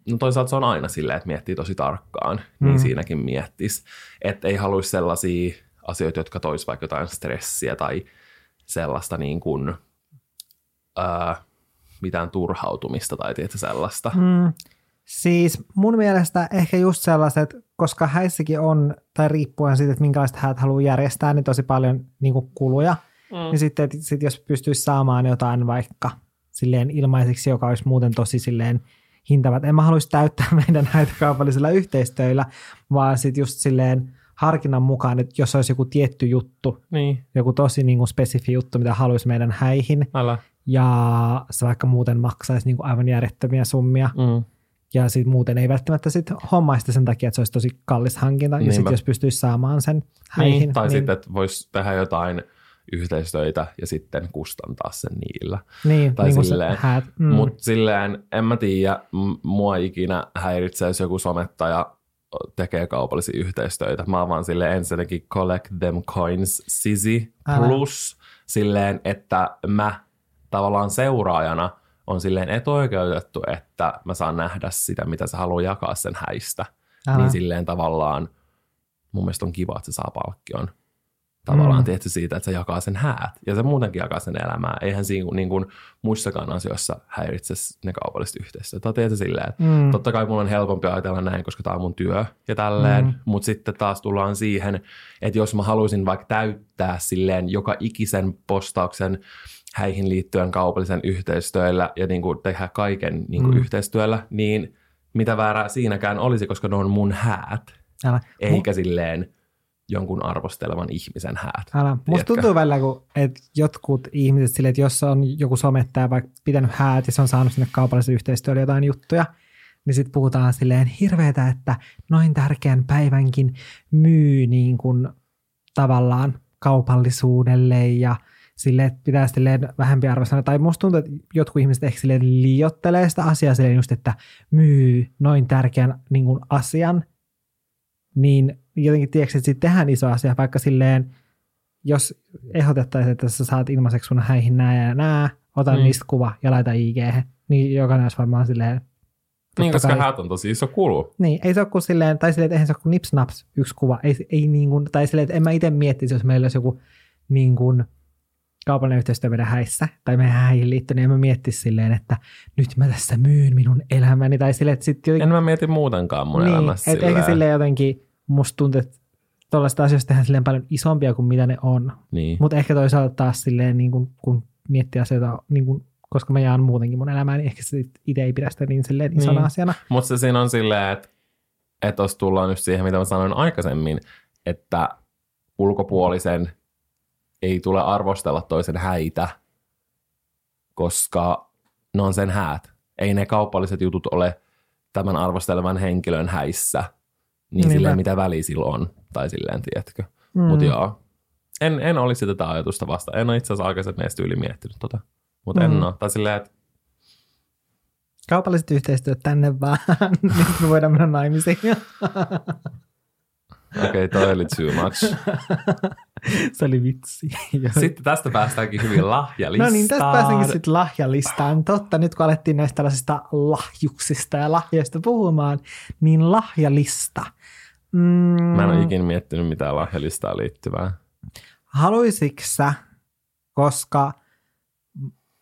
no toisaalta se on aina silleen, että miettii tosi tarkkaan, Mm. niin siinäkin miettis. Että ei haluaisi sellaisia asioita, jotka tois vaikka jotain stressiä tai sellaista niin kuin, ää, mitään turhautumista tai tietysti sellaista. Mm. Siis mun mielestä ehkä just sellaiset, koska häissäkin on, tai riippuen siitä, että minkälaista häät haluaa järjestää, niin tosi paljon niin kuin kuluja. Mm. Niin sitten, että sit jos pystyisi saamaan jotain vaikka silleen ilmaiseksi, joka olisi muuten tosi silleen hintavat. En mä haluaisi täyttää <laughs> meidän näitä kaupallisilla yhteistyöillä, vaan sitten just silleen harkinnan mukaan, että jos olisi joku tietty juttu, Niin, joku tosi niin kuin spesifi juttu, mitä haluaisi meidän häihin, älä. ja se vaikka muuten maksaisi niin kuin aivan järjettömiä summia, Mm. ja sit muuten ei välttämättä sit hommaista sen takia, että se olisi tosi kallis hankinta, ja Niinpä. sitten jos pystyisi saamaan sen häihin. Niin, tai niin. sitten, että voisi tehdä jotain yhteistöitä ja sitten kustantaa sen niillä. niin, tai niin silleen. se häät. Mm. Mutta silleen, en mä tiedä, mua ikinä häiritsee, jos joku somettaja tekee kaupallisia yhteistöitä. Mä vaan silleen ensinnäkin collect them coins sisi Älä. plus silleen, että mä tavallaan seuraajana on silleen etuoikeutettu, että mä saan nähdä sitä, mitä se haluaa jakaa sen häistä. Älä. Niin silleen tavallaan mun mielestä on kiva, että se saa palkkion tavallaan Mm. tehty siitä, että se jakaa sen häät. Ja se muutenkin jakaa sen elämää. Eihän siinä niin kuin muissakaan asioissa häiritse ne kaupalliset yhteistyöt. Tai se silleen, että Mm. totta kai mulla on helpompi ajatella näin, koska tämä on mun työ ja tälleen. Mm. Mutta sitten taas tullaan siihen, että jos mä haluaisin vaikka täyttää silleen joka ikisen postauksen häihin liittyen kaupallisen yhteistyöllä ja niin kuin tehdä kaiken niin kuin Mm. yhteistyöllä, niin mitä väärää siinäkään olisi, koska ne on mun häät, Älä. eikä silleen jonkun arvostelevan ihmisen häät. Älä. Musta tuntuu välillä, kun, että jotkut ihmiset silleen, että jos on joku somettaja vaikka pitänyt häät ja se on saanut sinne kaupallisen yhteistyölle jotain juttuja, niin sitten puhutaan silleen hirveetä, että noin tärkeän päivänkin myy niin kuin tavallaan kaupallisuudelle ja sille, että pitää silleen vähempi arvostaa. Tai musta tuntuu, että jotkut ihmiset ehkä silleen liiottelee sitä asiaa silleen just, että myy noin tärkeän niin kuin asian, niin jotenkin tiedätkö, että siitä tehdään iso asia, vaikka silleen, jos ehdotettaisiin, että sä saat ilmaiseksi sun häihin nää ja nää, ota mm. Niistä kuva ja laita IG, niin jokainen olisi varmaan silleen, Niin, koska kai. häät on tosi iso kulu. niin, ei se ole kuin silleen, tai silleen, että eihän se ole kuin nipsnaps yksi kuva, ei, ei niin kuin, tai silleen, että en mä itse miettisi, jos meillä olisi joku niin kuin, kaupallinen yhteistyö meidän häissä, tai meidän häihin liittyen, niin en mä miettisi silleen, että nyt mä tässä myyn minun elämäni, tai silleen, että sitten jotenkin En mä mieti muutenkaan mun niin, elämässä et ehkä silleen. silleen jotenkin musta tuntuu, että tuollaista asioista tehdään silleen paljon isompia kuin mitä ne on. Niin. Mutta ehkä toisaalta taas silleen, niin kun, kun miettii asioita, niin kun, koska mä jaan muutenkin mun elämää, niin ehkä itse ei pidä sitä niin silleen isona Niin. asiana. Mutta se siinä on silleen, että, että tuossa tullaan just siihen, mitä mä sanoin aikaisemmin, että ulkopuolisen ei tule arvostella toisen häitä, koska ne on sen häät. Ei ne kaupalliset jutut ole tämän arvostelevan henkilön häissä, niin Niinpä. silleen mitä väliä sillä on, tai silleen, tiedätkö. Mm. Mutta joo, en, en olisi tätä ajatusta vasta. En ole itse asiassa aikaisemmin edes yli miettinyt tota. Mutta mm. En ole. Tai silleen, että Kaupalliset yhteistyöt tänne vaan, <laughs> niin me voidaan mennä naimisiin. <laughs> okei, okay, toi oli too much. <laughs> se oli vitsi. Sitten tästä päästäänkin hyvin lahjalistaan. No niin, tästä pääsenkin sitten lahjalistaan. Totta, nyt kun alettiin näistä tällaisista lahjuksista ja lahjoista puhumaan, niin lahjalista. Mm, Mä en ole ikinä miettinyt mitään lahjalistaan liittyvää. Haluaisitko sä, koska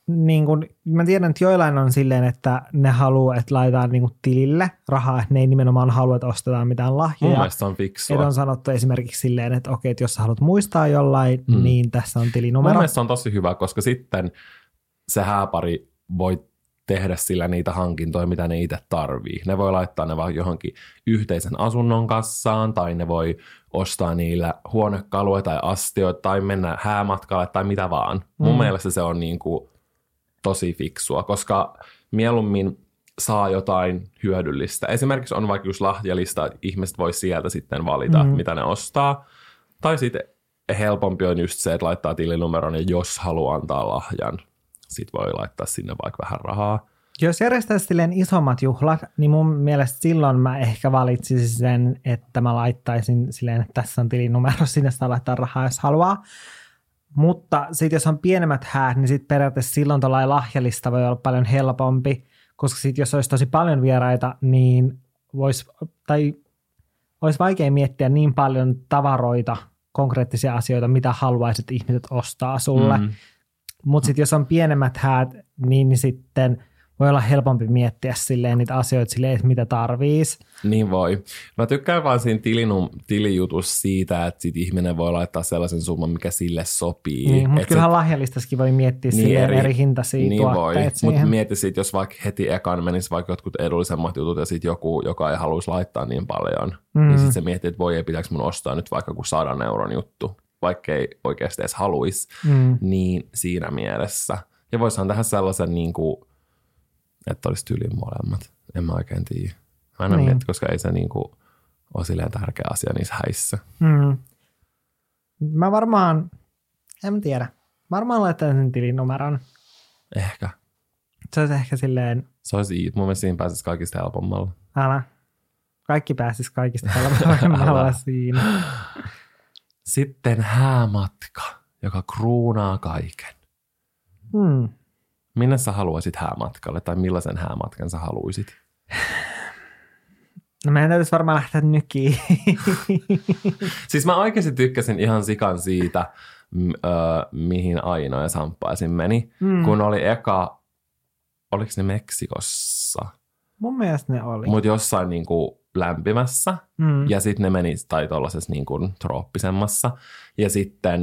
niin kun, mä tiedän, että joillain on silleen, että ne haluaa, että laitetaan niin tilille rahaa, että ne ei nimenomaan halua, että ostetaan mitään Mun lahjoja. mielestä se on Että fiksua. on sanottu esimerkiksi silleen, että okei, että jos sä haluat muistaa jollain, mm. Niin tässä on Mun tilinumero. mielestä se on tosi hyvä, koska sitten se hääpari voi tehdä sillä niitä hankintoja, mitä ne itse tarvii. Ne voi laittaa ne vaan johonkin yhteisen asunnon kassaan, tai ne voi ostaa niillä huonekaluja tai astioita, tai mennä häämatkalle, tai mitä vaan. Mun Mm. mielestä se on niin kuin tosi fiksua, koska mieluummin saa jotain hyödyllistä. Esimerkiksi on vaikka just lahjalista, että ihmiset voi sieltä sitten valita, mm. mitä ne ostaa. Tai sitten helpompi on just se, että laittaa tilinumeron ja jos haluaa antaa lahjan, sit voi laittaa sinne vaikka vähän rahaa. Jos järjestäisi silleen isommat juhlat, niin mun mielestä silloin mä ehkä valitsisin sen, että mä laittaisin silleen, että tässä on tilinumero, <laughs> sinne saa laittaa rahaa, jos haluaa. Mutta sitten jos on pienemmät häät, niin sitten periaatteessa silloin tuollainen lahjalista voi olla paljon helpompi, koska sitten jos olisi tosi paljon vieraita, niin vois, tai olisi vaikea miettiä niin paljon tavaroita, konkreettisia asioita, mitä haluaisit ihmiset ostaa sulle. Mm. Mm. Mutta sitten jos on pienemmät häät, niin, niin sitten voi olla helpompi miettiä silleen niitä asioita silleen, että mitä tarviis. Niin voi. Mä tykkään vaan siinä tilinum, tilijutus siitä, että sit ihminen voi laittaa sellaisen summan, mikä sille sopii. Niin, mutta kyllähän lahjalistassakin voi miettiä niin silleen eri, eri hintaisia niin voi. tuotteita Mutta mieti sit, jos vaikka heti ekan menisi vaikka jotkut edullisemmat jutut ja sitten joku, joka ei haluaisi laittaa niin paljon, mm. Mm. niin sitten se miettii, että voi ei pitääkö mun ostaa nyt vaikka joku sadan euron juttu, vaikka ei oikeasti edes haluaisi. Mm. Niin siinä mielessä. Ja voisihan tehdä sellaisen, niin kuin, että olisi tyyliin molemmat. En mä oikein tiedä. Mä en Niin. niin. mietti, koska ei se niin kuin, ole silleen tärkeä asia niissä häissä. Mm. Mä varmaan, en tiedä, varmaan laittaisin sen tilinumeron. Ehkä. Se olisi ehkä silleen, Se olisi. Mun mielestä siinä pääsisi kaikista helpommalla. älä, kaikki pääsis kaikista helpommalla <laughs> siinä. Sitten häämatka, joka kruunaa kaiken. Mm. Minne sä haluaisit häämatkalle tai millaisen häämatkan sä haluaisit? No meidän täytyisi varmaan lähteä nykiin. <laughs> Siis mä oikeasti tykkäsin ihan sikan siitä, m- ö, mihin Aino ja Samppaisin meni, mm. kun oli eka, oliko ne Meksikossa, Mun mielestä ne oli. mutta jossain niin kuin lämpimässä, Mm. ja sitten ne meni, tai tuollaisessa niin kuin trooppisemmassa, ja sitten,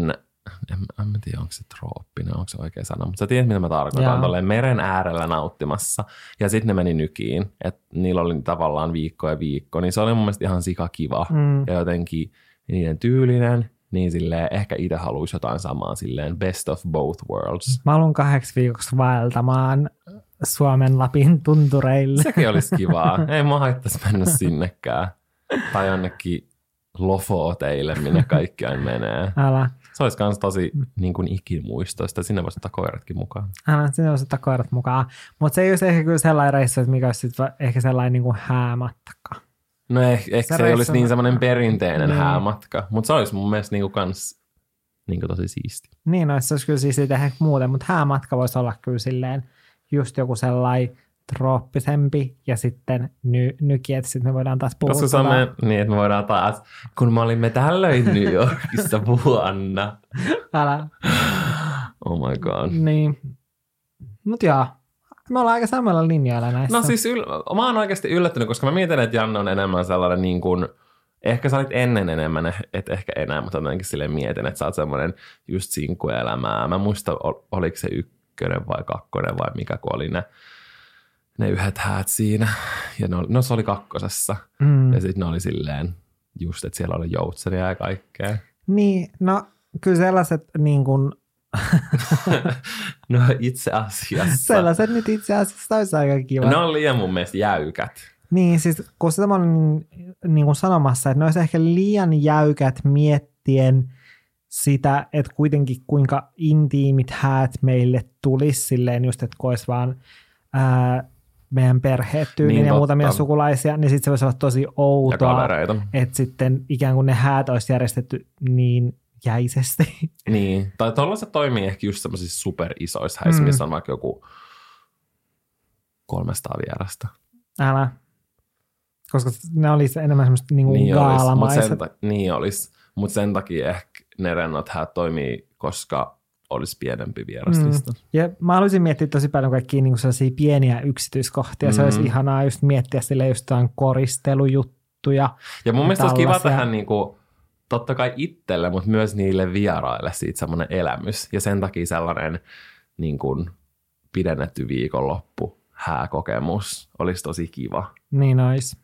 en, en mä tiedä onko se trooppinen, onko se oikea sana, mutta sä tiedät mitä mä tarkoitan, tolleen meren äärellä nauttimassa, ja sitten ne meni nykiin, että niillä oli tavallaan viikko ja viikko, niin se oli mun mielestä ihan sika kiva, Mm. ja jotenkin niiden tyylinen, niin silleen ehkä itse haluaisi jotain samaa silleen best of both worlds. Mä haluan kahdeksi viikoksi vaeltamaan Suomen Lapin tuntureille. Sekin olisi kivaa. <laughs> Ei mua haittaisi mennä sinnekään. Tai jonnekin Lofoteille, minne kaikki aina menee. Älä, Se olisi myös tosi niin kuin ikimuistoista. Sinne voisi ottaa koiratkin mukaan. älä, sinne voisi ottaa koirat mukaan. Mutta se ei olisi ehkä kyllä sellainen reissu, että mikä olisi sit ehkä sellainen niin kuin häämatka. No eh, ehkä Se se, ei olisi niin semmoinen perinteinen Niin. häämatka. Mutta se olisi mun mielestä niin kuin kans niin kuin tosi siisti. Niin, no, se olisi kyllä siis tehdä muuten, mutta häämatka voisi olla kyllä silleen just joku sellainen trooppisempi ja sitten ny, nyki, että sitten me voidaan taas puhua. Koska on me, niin, että me voidaan taas, kun me olimme tällöin New Yorkissa <laughs> vuonna. Älä, Oh my god. niin. Mut joo, me ollaan aika samalla linjoilla näissä. No siis yl- mä oon oikeasti yllättynyt, koska mä mietin, että Janne on enemmän sellainen niin kuin, ehkä sä olit ennen enemmän, et ehkä enää, mutta jotenkin silleen mietin, että sä oot semmoinen just sinkkuelämää. Mä muista, ol- oliko se ykkönen vai kakkonen vai mikä, kun oli ne, ne yhdet häät siinä. Ja ne oli, no se oli kakkosessa. mm. Ja sitten ne oli silleen just, että siellä oli joutseria ja kaikkea. Niin, no kyllä sellaiset niin kuin, <laughs> No itse asiassa. sellaiset nyt itse asiassa olisi aika kiva. Ne on liian mun mielestä jäykät. Niin, siis kun sitä mä olin niin kuin sanomassa, että ne olisi ehkä liian jäykät miettien sitä, että kuitenkin kuinka intiimit häät meille tulisi silleen just, että kun olisi vaan ää, meidän perheet tyyliin Niin, ja totta. muutamia sukulaisia, niin sitten se voisi olla tosi outoa, että sitten ikään kuin ne häät olisi järjestetty niin jäisesti. <laughs> Niin, tai tuollaiset toimii ehkä just semmoisissa superisoissa häissä, Mm. missä on vaikka joku 300 vierasta. Älä. Koska ne olisi enemmän semmoista niin kuin Niin olisi, gaalamaiset. sen, ta- niin olisi. Mut sen takia ehkä ne rennot häät toimii, koska olisi pienempi vieraslista. Mm. Ja mä haluaisin miettiä tosi paljon kaikkia niin sellaisia pieniä yksityiskohtia. Mm. Se olisi Mm. ihanaa just miettiä sille just koristelujuttuja. Ja mun mielestä olisi kiva tällaisia. tähän niinku, totta kai itselle, mutta myös niille vieraille siitä semmoinen elämys. Ja sen takia sellainen niin kuin, pidennetty viikonloppu, hääkokemus olisi tosi kiva. Niin olisi.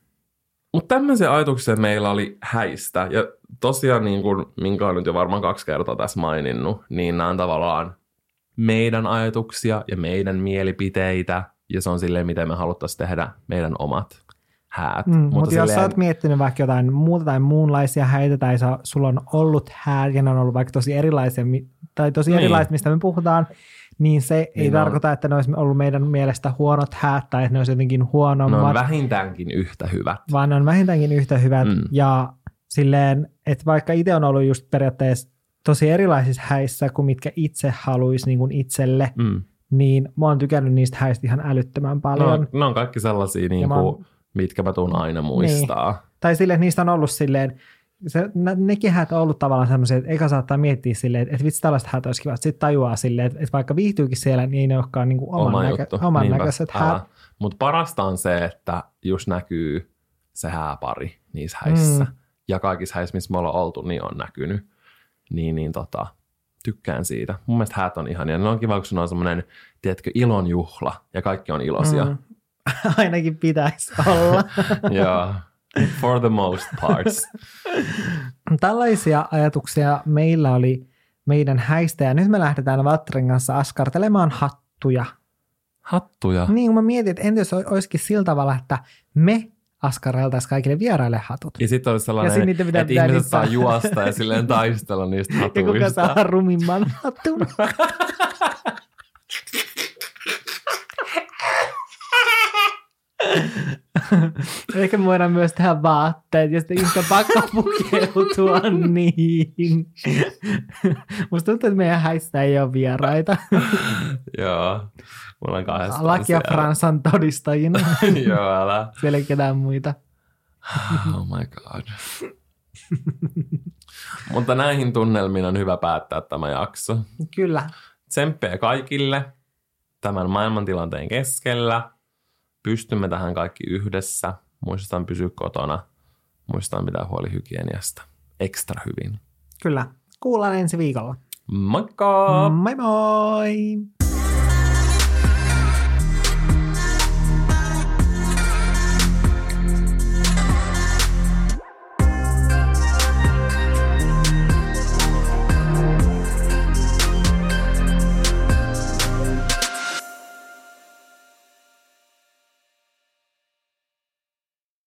Mutta tämmöisiä ajatuksia meillä oli häistä. Ja tosiaan, niin kuin, minkä olen nyt jo varmaan kaksi kertaa tässä maininnut, niin nämä on tavallaan meidän ajatuksia ja meidän mielipiteitä. Ja se on silleen, miten me haluttaisiin tehdä meidän omat häät. Mm, mutta Mut jos silleen- sä oot miettinyt vaikka jotain muuta tai muunlaisia häitä, tai sä, sulla on ollut häät, ja ne on ollut vaikka tosi erilaisia, tai tosi Niin. erilaiset, mistä me puhutaan, niin se ei Niin on. tarkoita, että ne olisi ollut meidän mielestä huonot häät, tai että ne olisi jotenkin ne huonommat. on vähintäänkin yhtä hyvät. vaan ne on vähintäänkin yhtä hyvät. Mm. Ja silleen, että vaikka itse on ollut just periaatteessa tosi erilaisissa häissä kuin mitkä itse haluaisi niin kuin itselle, Mm. niin mä oon tykännyt niistä häistä ihan älyttömän Ne, paljon. on, ne on kaikki sellaisia, niin kuin, oon- mitkä mä tuun aina muistaa. Tai silleen, että niistä on ollut silleen, se, nekin häät on ollut tavallaan semmoisia, että eka saattaa miettiä silleen, että, että vitsi tällaista häät olisi kiva. Sitten tajuaa silleen, että, että vaikka viihtyykin siellä, niin ei ne olekaan niin kuin oman, Oma näkö, juttu. oman Niinpä, näköiset häät. Mutta parasta on se, että just näkyy se hääpari niissä häissä. Mm. Ja kaikissa häissä, missä me ollaan oltu, niin on näkynyt. Niin, niin tota, tykkään siitä. Mun mielestä häät on ihania. Ne on kiva, kun on semmoinen, tiedätkö, ilon juhla ja kaikki on iloisia. Mm. <laughs> Ainakin pitäisi olla. <laughs> ja for the most parts. <laughs> Tällaisia ajatuksia meillä oli meidän häistä ja nyt me lähdetään Valtterin kanssa askartelemaan hattuja. Hattuja. Niin kuin mä mietin, että entä jos olisikin sillä tavalla, että me askareltaisiin kaikille vieraille hatut. Ja sitten olisi Ja sellainen, sit niitä pitää että pitää ihmiset saa juosta ja silleen taistella niistä <laughs> Ja kuka hatuista. saa rumimman hatun. <laughs> <laughs> Ehkä me voidaan myös tehdä vaatteet ja sitten ihmisten pakko <laughs> pukeutua niihin. <laughs> Musta tuntuu, että meidän häissä ei ole vieraita. Joo. Mulla on kahdestaan Laki ja. Fransan todistajina. Joo, älä. Siellä ei ketään muita. Oh my god. Mutta näihin tunnelmiin on hyvä päättää tämä jakso. Kyllä. Tsemppeä kaikille tämän maailmantilanteen keskellä. Pystymme tähän kaikki yhdessä. Muistetaan pysyä kotona. Muistetaan pitää huoli hygieniasta. Ekstra hyvin. Kyllä. Kuullaan ensi viikolla. Moikka! Moi moi!